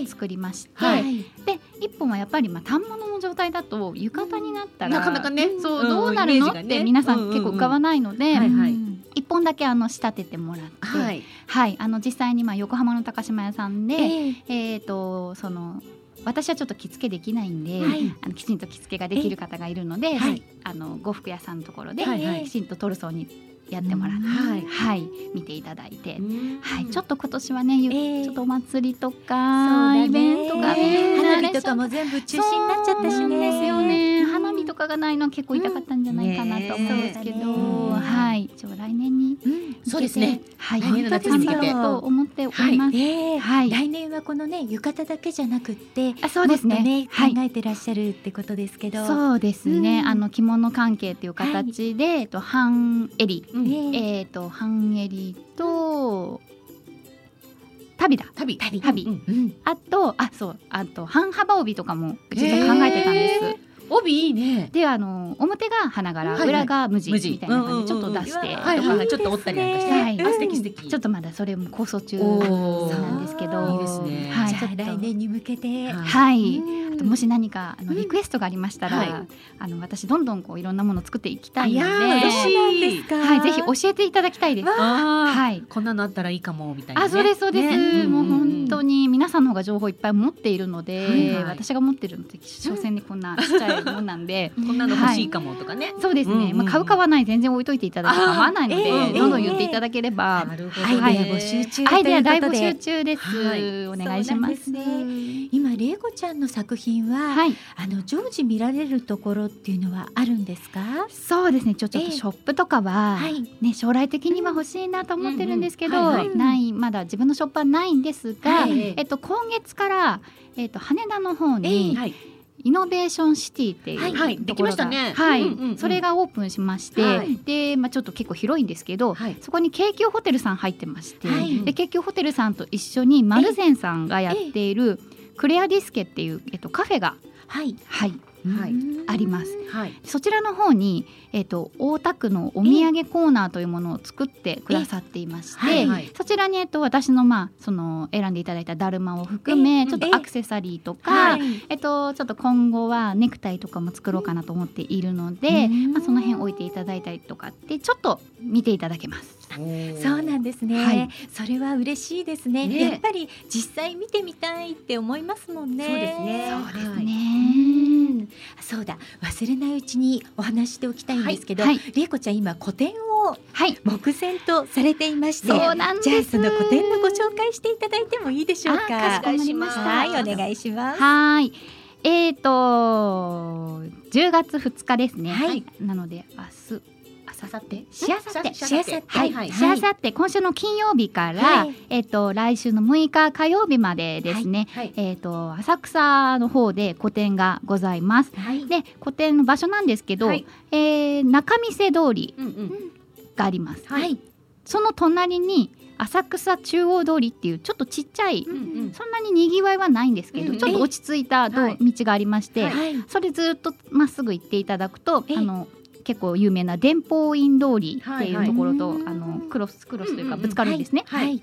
作りまして、はい。で1本はやっぱりまあ反物の状態だと浴衣になったら、なかなかね。そう、うんどうなるの、って皆さん結構浮かばないので、はいはい。うん。1本だけあの仕立ててもらって、はい。はい。あの実際にまあ横浜の高島屋さんで、ええ。えー、とその私はちょっと着付けできないんで、はい。あのきちんと着付けができる方がいるので、はい。あの呉服屋さんのところで、きちんとトルソーにやってもらって、はいはい、見ていただいて、うん。はい、ちょっと今年はね、ゆええ。ちょっとお祭りとか、だね。イベントがね花火とかも全部中止になっちゃったしね。ですよね。花火とかがないのは結構痛かったんじゃないかなと思うんですけど、うんね。はい、一応来年にうん。そうですね。はい、来年の夏に向けて。と思っております。ええはい。来年はこのね浴衣だけじゃなくって、あ、そうですね。ねはい。考えてらっしゃるってことですけど。そうですね、うん。あの着物関係という形で、えっと半襟、うん。えええっと半襟と旅だ。旅旅旅うんうん。あとあそう。あと半幅帯とかも実は考えてたんです。帯いいね。であの表が花柄、はいはい。裏が無地みたいな感じ。でちょっと出して、はいちょっと折ったりなんかして。はい。あ素敵素敵。ちょっとまだそれも構想中なんですけど。いいですね。はい、来年に向けて。はいあともし何かあのリクエストがありましたら、はい。あの私どんどんこういろんなものを作っていきたいので。はい、ぜひ教えていただきたいです。はい。こんなのあったらいいかもみたいなね。あ、そうですそうです、ね。もううんうんうん。本当に皆さんの方が情報いっぱい持っているので、はいはい。私が持ってるのって所詮にこんなちっちゃいものなんで。こんなの欲しいかもとかね。そうですね、うんうんうん。まあ買う買わない全然置いといていただいて構わないので、ええどんどん言っていただければ、なるほどアイデア募集中アイデア大募とい。うことで集中です、はい。お願いします。す今玲子ちゃんの作品は、はい。あの常時見られるところっていうのはあるんですか？そうですね。ちょっとええ。ショップとかは、はい。ね、将来的には欲しいなと思ってるんですけど、ないまだ自分のショップはないんですが、はい。えっと、今月から、えっと、羽田の方に、はい。イノベーションシティっていう、はい。はい。できましたね。はい、それがオープンしまして、はい。で、まあ、ちょっと結構広いんですけど、はい。そこに京急ホテルさん入ってまして、はい。で京急ホテルさんと一緒にマルゼンさんがやっているクレアディスケっていう、えっと、カフェが、はい。はい、はいうんあります。はいそちらの方に、えっと大田区のお土産コーナーというものを作ってくださっていまして、えはいはいそちらに、えっと、私の,、まあ、その選んでいただいただるまを含め、えちょっとアクセサリーとか、はい。えっと、ちょっと今後はネクタイとかも作ろうかなと思っているので、うんまあ、その辺置いていただいたりとかってちょっと見ていただけます。そうなんですね、はい。それは嬉しいですね。ね。やっぱり実際見てみたいって思いますもんね。そうですね。そうですはい。ね。うんそうだ。忘れないうちにお話しておきたいんですけど、はい。りえこちゃん今個展をはい。目前とされていましてそうなんです。じゃあその個展のご紹介していただいてもいいでしょうか？あかしこまりました。はいお願いします。はーい。えーと10月2日ですね。はい。なので明日、明後日、しあさって、しあさって。はい、はい。しあさって。今週の金曜日から、はい。えっ、と来週の6日火曜日までですね。はい。えっ、と浅草の方で個展がございます。はい。で個展の場所なんですけど、はい。えー中見世通りうんうん。があります。はい。その隣に浅草中央通りっていうちょっとちっちゃい、うんうん。そんなににぎわいはないんですけど、うんちょっと落ち着いた道がありまして、はい。それずっとまっすぐ行っていただくとええあの結構有名な伝法院通りってはい。はいいうところと、うん。あのクロスクロスといううんうんうん。かぶつかるんですね、はい。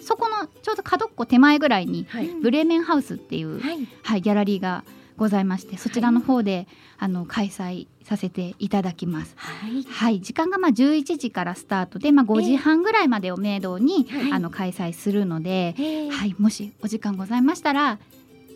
そこのちょうど角っこ手前ぐらいにはい。ブレーメンハウスっていう、はい。はい、ギャラリーがございましてそちらの方で、あの開催させていただきます。はい。はい、時間がまあ11時からスタートで、まあ、5時半ぐらいまでをめどに、はい。あの開催するので、えーはい、もしお時間ございましたら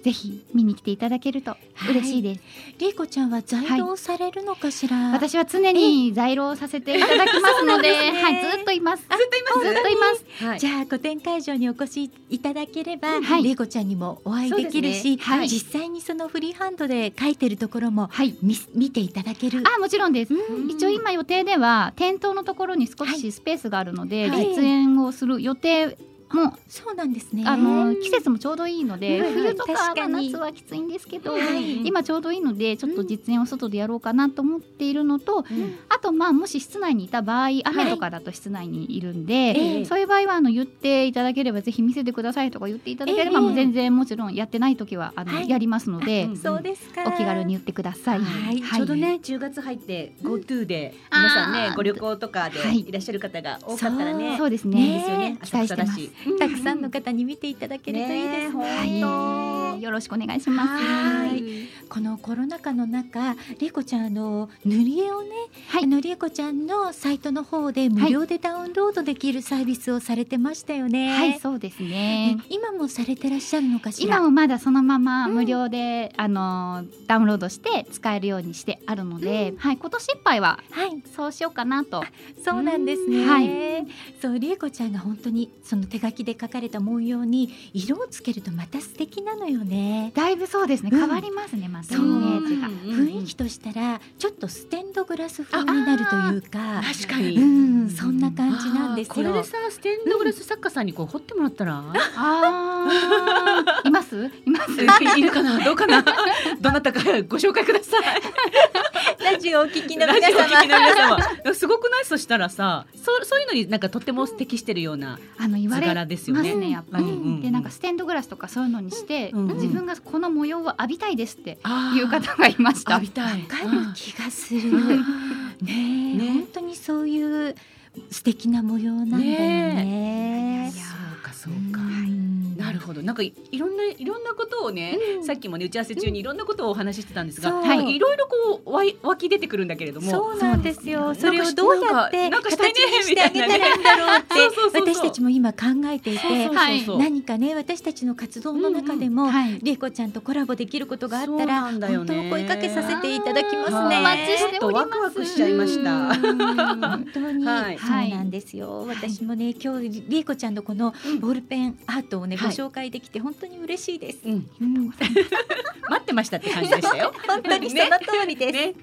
ぜひ見に来ていただけると嬉しいです。りえこちゃんは在労されるのかしら、私は常に在労させていただきますので、ですね。はい、ずっといます。ずっといます？ずっといます。はい。じゃあ個展会場にお越しいただければ、はい。りえこちゃんにもお会いできるし、ね。はい。実際にそのフリーハンドで書いてるところもはい。見見ていただける。あ、もちろんです。うん。一応今予定では店頭のところに少しスペースがあるので、はい。実演をする予定もそうなんですね。あの季節もちょうどいいので、はいはい冬とか夏はきついんですけど、はい。今ちょうどいいのでちょっと実演を外でやろうかなと思っているのと、うん。あとまあもし室内にいた場合雨とかだと室内にいるんで、ええ。そういう場合はあの言っていただければぜひ見せてくださいとか言っていただければ、ええ。もう全然もちろんやってない時はあの、はい。やりますので、うん。そうですか。お気軽に言ってください。はい。ちょうどね10月入って GoTo でうん皆さんねご旅行とかはい。でいらっしゃる方が多かったらねそうですね。ね。いいですよね。期待してます。したくさんの方に見ていただけるといいですね。ねはい、よろしくお願いします。はいこのコロナ禍の中、りえこちゃんあの塗り絵をね、はいあのりえこちゃんのサイトの方で無料でダウンロードできるサービスをされてましたよね。はい、そうですねえ。今もされてらっしゃるのかしら？今もまだそのままうん無料で、あのダウンロードして使えるようにしてあるので、はい今年いっぱいははい、そうしようかなと。そうなんですね。うんはいそうりえこちゃんが本当にその手書きで描かれた文様に色をつけるとまた素敵なのよね。だいぶそうですね。うん。変わりますね、またイそう。メージが。雰囲気としたらちょっとステンドグラス風になるというか、確かに。うん、そんな感じなんですよ。これでさステンドグラス作家さんにこう彫ってもらったら？ああいます？います？いるかな？どうかな？どなたかご紹介ください。ラジオをお聞きのラ皆様。すごくない？そしたらさそうそういうのになんかとっても適してるような。あの言わ図れ柄ですよね。ますねやっぱり。でなんかステンドグラスとかそういうのにして、自分がこの模様を浴びたいですってあいう方がいました。浴びたい。わかる気がする。ねえ。ね本当にそういう素敵な模様なんだよね。そうかそうか。うん。なるほど。なんかいいろんないろんなことをね、うん。さっきもね打ち合わせ中にいろんなことをお話ししてたんですが、はい、い。ろいろこうわい湧き出てくるんだけれども。そうなんですよ。それをどうやってなんかしたいね形にしてあげたらいいんだろうってそうそうそうそう。私たちも今考えていてそうそうはいそう。何かね私たちの活動の中でもはい。りえこちゃんとコラボできることがあったらなんだよね。本当お声かけさせていただきますね。お待ちしております。ちょっとワクワクしちゃいました。うん。本当に、はい。そうなんですよ。私もね今日りえこちゃんのこのボールペンアートをね、はいご紹介できて本当に嬉しいです。うん、う ん待ってましたって感じでしたよ。本当にその通りです。ね、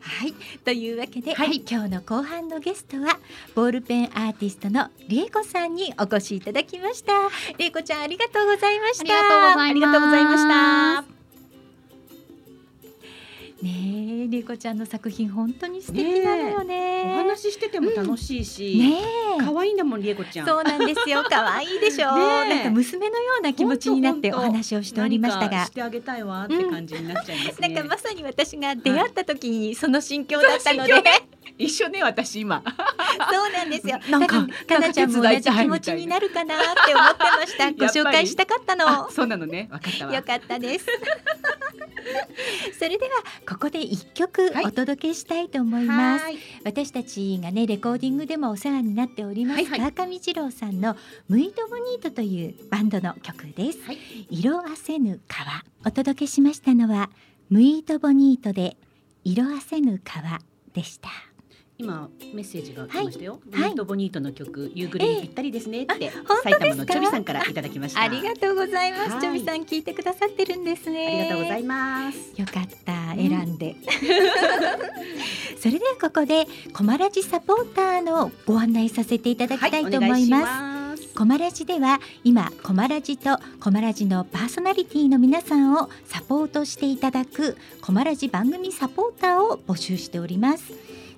はい、というわけで、はい今日の後半のゲストはボールペンアーティストのりえこさんにお越しいただきました。りえこちゃんありがとうございました。ありがとうございました。ねえ、りえこちゃんの作品本当に素敵なのよね。お話ししてても楽しいし、ねえ。可愛いんだもんりえこちゃん。そうなんですよ。可愛いでしょ なんか娘のような気持ちになってお話をしておりましたがし。てあげたいわって感じになっちゃいますね。なんかまさに私が出会った時にその心境だったので、一緒ね私今。そうなんですよ。なんかかなちゃんも同じ気持ちになるかなって思ってました。ご紹介したかったの。あ そうなのね。わかったわ。よかったです。それではここで一曲はいお届けしたいと思います。はい私たちがねレコーディングでもお世話になっております、はいはい川上二郎さんのムイトボニートというバンドの曲です、はい色あせぬ川お届けしましたのはムイトボニートで色あせぬ川でした今メッセージが来ましたよ。はい。ボボニートの曲、夕暮れにぴったりですねって、本当ですか？埼玉のチョビさんからいただきました。ありがとうございます、はい。ちょみさん聞いてくださってるんですね。ありがとうございます。よかった。選んで、それではここでコマラジサポーターのご案内させていただきたいと思います、ます。コマラジでは今コマラジとコマラジのパーソナリティの皆さんをサポートしていただくコマラジ番組サポーターを募集しております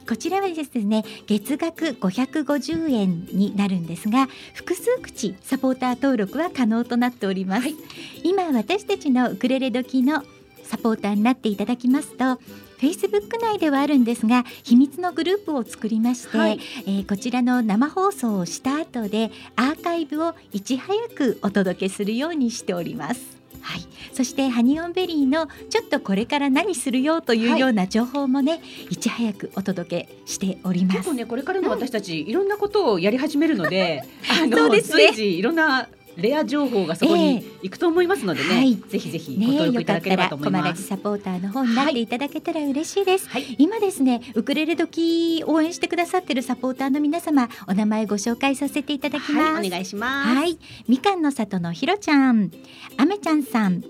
こちらはですね月額550円になるんですが複数口サポーター登録は可能となっております、はい。今私たちのウクレレ時のサポーターになっていただきますと Facebook 内ではあるんですが秘密のグループを作りまして、はい。えーこちらの生放送をした後でアーカイブをいち早くお届けするようにしております。はい、そしてハニオンベリーのちょっとこれから何するよというような情報もね、い、ち早くお届けしております。結構ねこれからの私たち、いろんなことをやり始めるので、あのそうですね随時いろんなレア情報がそこに行くと思いますのでね、はい。ぜひぜひごね登録いただければと思います。コマラジサポーターの方になってい。ただけたら嬉しいです。はい、今ですねウクレレ時応援してくださってるサポーターの皆様お名前ご紹介させていただきます。はい、お願いします。はい、みかんの里のひろちゃん、あめちゃんさん、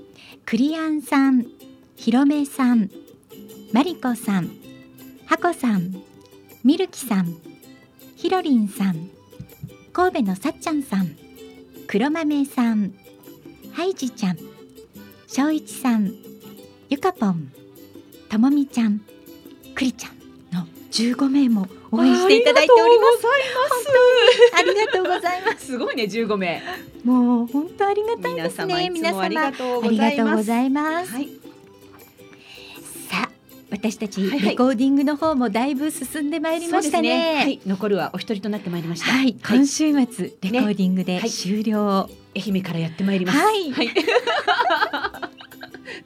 クリアンさん、ひろめさん、まりこさん、はこさん、みるきさん、ひろりんさん、神戸のさっちゃんさん、黒豆さん、はいじちゃん、しょういちさん、ゆかぽん、ともみちゃん、くりちゃんの15名も応援していただいております。ありがとうございます。すごいね、十五名。もう本当ありがたい皆ですね。様いつもありがとうございます。はい、私たちはいはいレコーディングの方もだいぶ進んでまいりましたね。そうですはい、残るはお一人となってまいりました。はい、今週末レコーディングではい終了。愛媛からやってまいります。はいはい。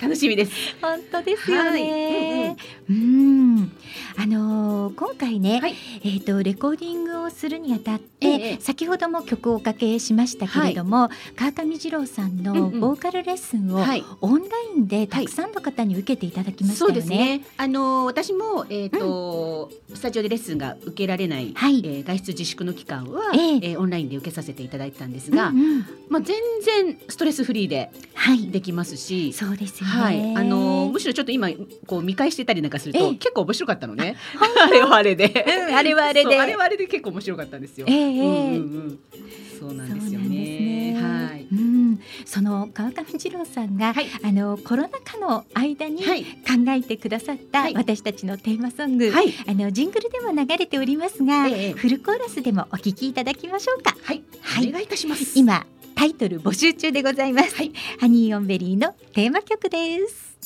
楽しみです。本当ですよはいね。うん、あのー今回ね、はい。えっ、とレコーディングをするにあたって、ええ先ほども曲をおかけしましたけれども、川上二郎さんのうんうん。ボーカルレッスンをはい。オンラインでたくさんの方に受けていただきましたよね。ですね。あの私もえっ、と、スタジオでレッスンが受けられない、はい。えー外出自粛の期間は、ええ。えーオンラインで受けさせていただいてたんですが、うんうん。まあ全然ストレスフリーではい、できますし。そうですよね。はい、あのむしろちょっと今こう見返してたりなんかすると、ええ。結構面白かったのね。あれはあれで、うんあれはあれであれはあれで結構面白かったんですよ。ええええうんうんうんそうなんですよね。はい。うん、その川上二郎さんが、はいあのコロナ禍の間に考はい。えてくださったはい私たちのテーマソング、はい。あのジングルでも流れておりますが、ええフルコーラスでもお聞きいただきましょうか。はい。はいお願いいたします。今タイトル募集中でございます。はいハニーオンベリーのテーマ曲です。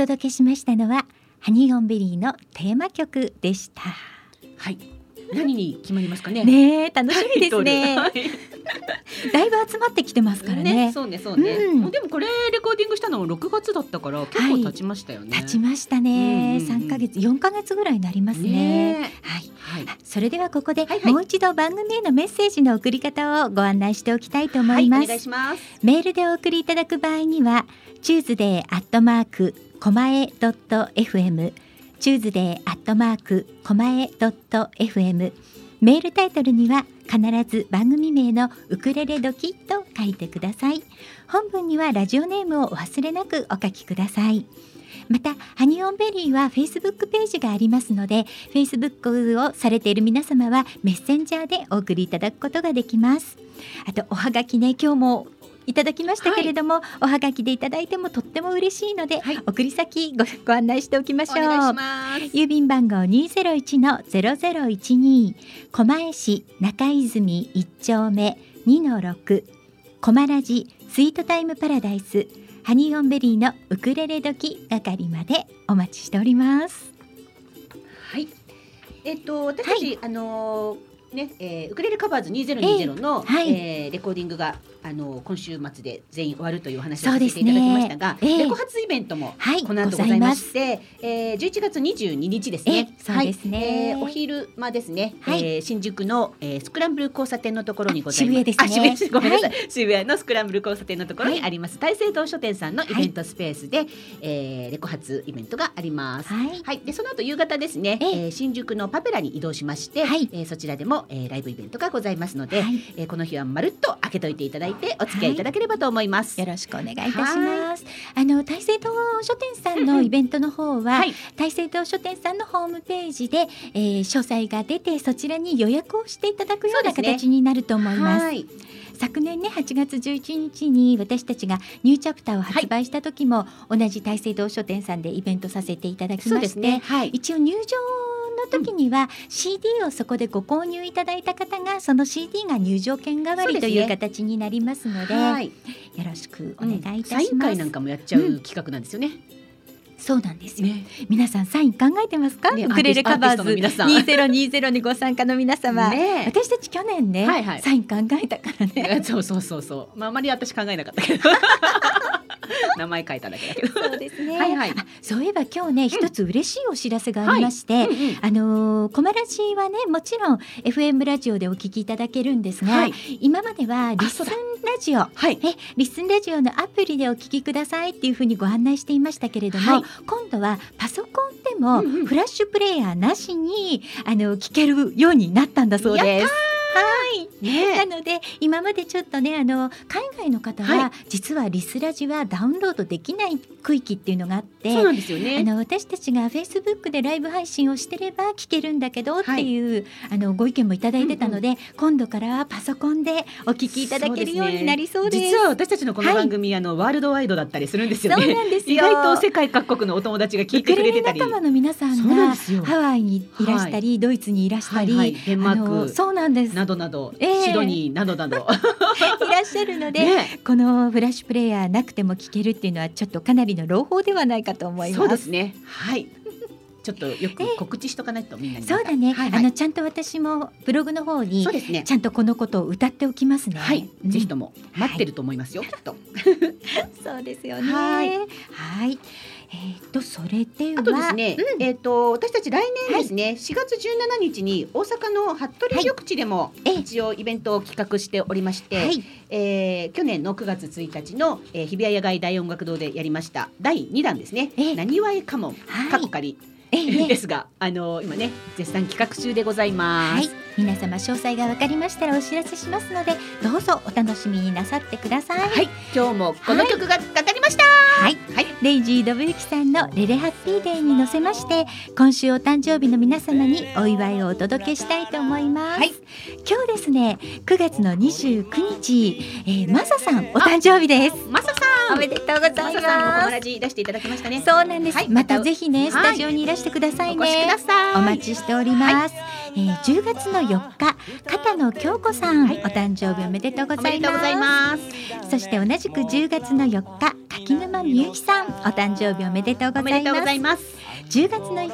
届けしましたのはハニーオンベリーのテーマ曲でした。はい。何に決まりますかね？ねえ楽しみですね。はい だいぶ集まってきてますからね。そうね、そうね。うんでもこれレコーディングしたの6月だったから結構経ちましたよね。経ちましたね。うんうんうん三ヶ月、四ヶ月ぐらいになりますね。ねはい。はい。あそれではここで、はいはいもう一度番組へのメッセージの送り方をご案内しておきたいと思はいい、ます。お願いします。メールでお送りいただく場合には、Tuesday アットマークコマエドット FM、Tuesday アットマークコマエドット FM、メールタイトルには必ず番組名のウクレレドキと書いてください。本文にはラジオネームをお忘れなくお書きください。またハニオンベリーはフェイスブックページがありますのでフェイスブックをされている皆様はメッセンジャーでお送りいただくことができますあとおはがきね今日もいただきましたけれども、おはがきでいただいてもとっても嬉しいので、はい。送り先ごご案内しておきましょう。郵便番号二ゼロ一のゼロゼロ一二狛江市中泉一丁目二の六狛ラジスイートタイムパラダイスハニーオンベリーのウクレレ時係までお待ちしております。はい。えっと私たち、あのーね、えーウクレレカバーズ2020の、ええはい。えーレコーディングがあのー今週末で全員終わるというお話をさせていただきましたが、ええ。レコ発イベントもはい、この後ございまして、えー、11月22日ですね。えそうですね。はいえーお昼間ですね、はい。えー新宿の、えースクランブル交差点のところにございます。あ渋谷ですね。あ渋谷ごめんなさい、渋谷のスクランブル交差点のところにあります、大聖堂書店さんのイベントスペースで、えーレコ発イベントがあります。はい、はい、でその後夕方ですね、ええ。えー新宿のパペラに移動しまして、はい。えーそちらでも、えーライブイベントがございますので、はい。えーこの日はまるっと開けといていただいてお付き合いいただければと思います。よろしくお願いいたします。あの大聖堂書店さんのイベントの方は、はい、大聖堂書店さんのホームページで、えー詳細が出てそちらに予約をしていただくような形になると思います。はい昨年ね8月11日に私たちがニューチャプターを発売した時も、同じ大聖堂書店さんでイベントさせていただきまして、ですね。はい。一応入場の時には CD をそこでご購入いただいた方がその CD が入場券代わりという形になりますのではい。よろしくお願いいたします。サイン会なんかもやっちゃう企画なんですよね。そうなんですよ。ね皆さんサイン考えてますか？ねウクレレカバーズ2020にご参加の皆様。ね私たち去年ね、はいはいサイン考えたからね。え そうそうそうそう。まああまり私考えなかったけど。名前書いただけだけど。そうですね。はいはいあそういえば今日ね一つ嬉しいお知らせがありまして。あのー、コマラジはねもちろん FM ラジオでお聞きいただけるんですが、はい今まではリッスンラジオはい。えリッスンラジオのアプリでお聞きくださいっていうふうにご案内していましたけれども、はい今度はパソコンでもフラッシュプレイヤーなしに、あの聞けるようになったんだそうです。はい。なねので今までちょっとねあの海外の方は、は実はリスラジはダウンロードできない区域っていうのがあってそうなんですよあね。の私たちがフェイスブックでライブ配信をしてれば聞けるんだけどっていう、あのご意見もいただいてたので、今度からはパソコンでお聞きいただけるようになりそうです。実は私たちのこの番組、あのワールドワイドだったりするんですよそうね。なんですよ。意外と世界各国のお友達が聞いてくれてたり。の皆さんがハワイにいらしたり、ドイツにいらしたり、はいはいデンマークあのそうなんです。などなど、ええシドニーなどなど。いらっしゃるので、ね、このフラッシュプレイヤーなくても聞けるっていうのはちょっとかなりの朗報ではないかと思います。そうですね。はい。ちょっとよく告知しとかないとみんなに。そうだね、はいはいあのちゃんと私もブログの方にそうですねち。ゃんとこのことを歌っておきますね。はい、うんぜひとも待ってると思いますよ、きっと。そうですよね。ははいい。えっ、とそれではあとですね、うん。えっ、と私たち来年ですね、4月17日に大阪の服部緑地でもええ一応イベントを企画しておりまして、はい。えー去年の9月1日の、えー、日比谷野外大音楽堂でやりました第2弾ですね。ええ「なにわえかもん」はい。かっこかり。ええですが、あの今ね絶賛企画中でございます。はい、皆様詳細がわかりましたらお知らせしますのでどうぞお楽しみになさってください。はい、今日もこの曲がかかりました。はい、はい、レイジー・ドブユキさんの「レレハッピーデー」に乗せまして今週お誕生日の皆様にお祝いをお届けしたいと思います、はい。今日ですね9月の29日、えー、マサさんお誕生日です。マサさん、おめでとうございマサさんもこのまラジ出していただきましたね。すそうなんです、はい。またぜひねはい。スタジオにいらしてくださいお越しねください。お待ちしております、えー、10月の4日片野京子さん、お誕生日おめでとうございますおめでとうございます。そして同じく10月の4日柿沼みゆきさんお誕生日おめでとうございます。10月の5日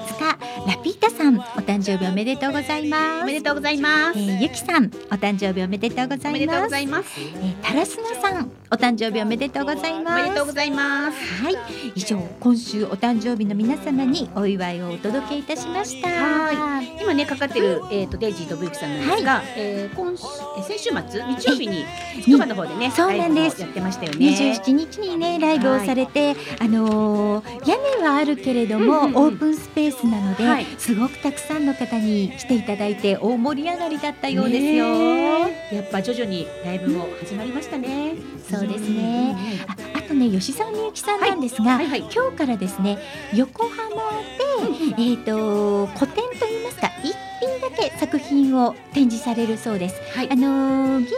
ラピータさんお誕生日おめでとうございます。おめでとうございます。えー、ゆきさんお誕生日おめでとうございおめでとうますございます。えー、タラスナさんお誕生日おめでとうございおます。めでとうございます。はい。以上今週お誕生日の皆様にお祝いをお届けいたしました。は今ねかかってるえっ、とデイジーとブユキさんなんですが、えー今週えー先週末日曜日につくばの方でね、そうなんです。ライブをやってましたよね。27日にねライブをされて、あのー屋根はあるけれども、うんうんうんオープンスペースなので、はい。すごくたくさんの方に来ていただいて大盛り上がりだったようですよ。やっぱ徐々にライブも始まりましたね。そうですね。ああとね吉沢みゆきさんなんですが、はいはい。今日からですね横浜で、えっ、と個展といいますか一品だけ作品を展示されるそうです。はい。あのー銀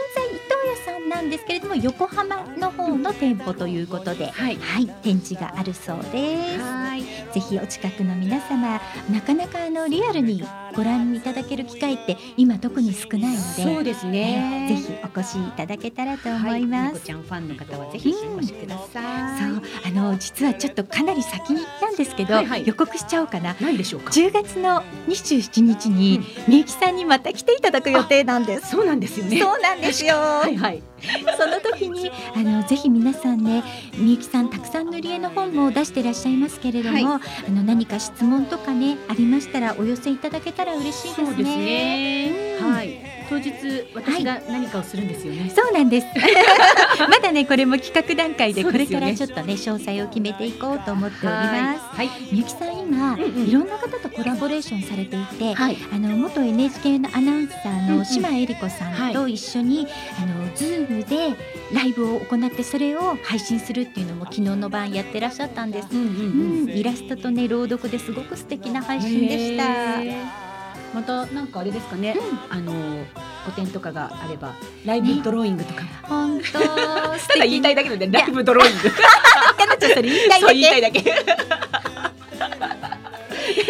なんですけれども横浜の方の店舗ということで、はいはい展示があるそうです。はいぜひお近くの皆様なかなかあのリアルにご覧いただける機会って今特に少ないのでそうですねぜひお越しいただけたらと思います。猫ちゃんファンの方はぜひお越しください。そうあの実はちょっとかなり先なんですけど、はいはい予告しちゃおうかな。何でしょうか？10月の27日に、みゆきさんにまた来ていただく予定なんです。そうなんですよね。そうなんですよ。はいはい。その時にあのぜひ皆さんねみゆきさんたくさん塗り絵の本も出していらっしゃいますけれども、あの何か質問とかねありましたらお寄せいただけたら嬉しいですね。そうですね。うんはい。当日私が何かをするんですよね。そうなんです。まだねこれも企画段階でこれからちょっとね詳細を決めていこうと思っております。はい。みゆきさん今、うんうんいろんな方とコラボレーションされていて、はい。あの元 NHK のアナウンサーうんうんの島恵理子さんと一緒に、あの Zoomでライブを行ってそれを配信するっていうのも昨日の晩やってらっしゃったんです。うんうん、イラストとね朗読ですごく素敵な配信でした。またなんかあれですかね。あの個展とかがあればライブドローイングとか。本当素 ただ敵言いたいだけなんでライブドローイング。言いたいだけ。言いたいだけ。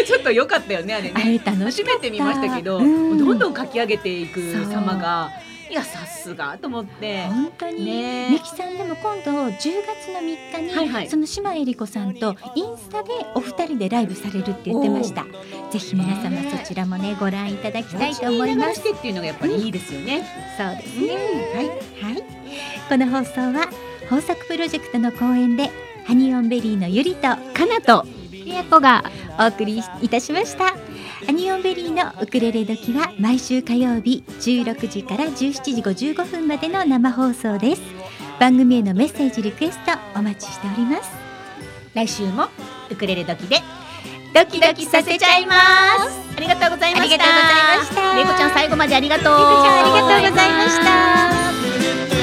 ちょっと良かったよねあれあね。れ楽しめて見ましたけど、うんどんどん書き上げていく様がいやさすがと思って。本当に、ね。みきさんでも今度10月の3日に、はいはい。その島恵理子さんとインスタでお二人でライブされるって言ってました。ぜひ皆様ねそちらもねご覧いただきたいと思います。してっていうのがやっぱりいいですよね。そうですね、はい、はい、この放送は豊作プロジェクトの公演でハニオンベリーのゆりとかなとりえこがお送りいたしましたハニオンベリーのウクレレ時は毎週火曜日16時から17時55分までの生放送です。番組へのメッセージリクエストお待ちしております。来週もウクレレ時でドキドキさせちゃいます。ありがとうございました。ありがとうございました。れいこちゃん最後までありがとう。りこちゃんありがとうございました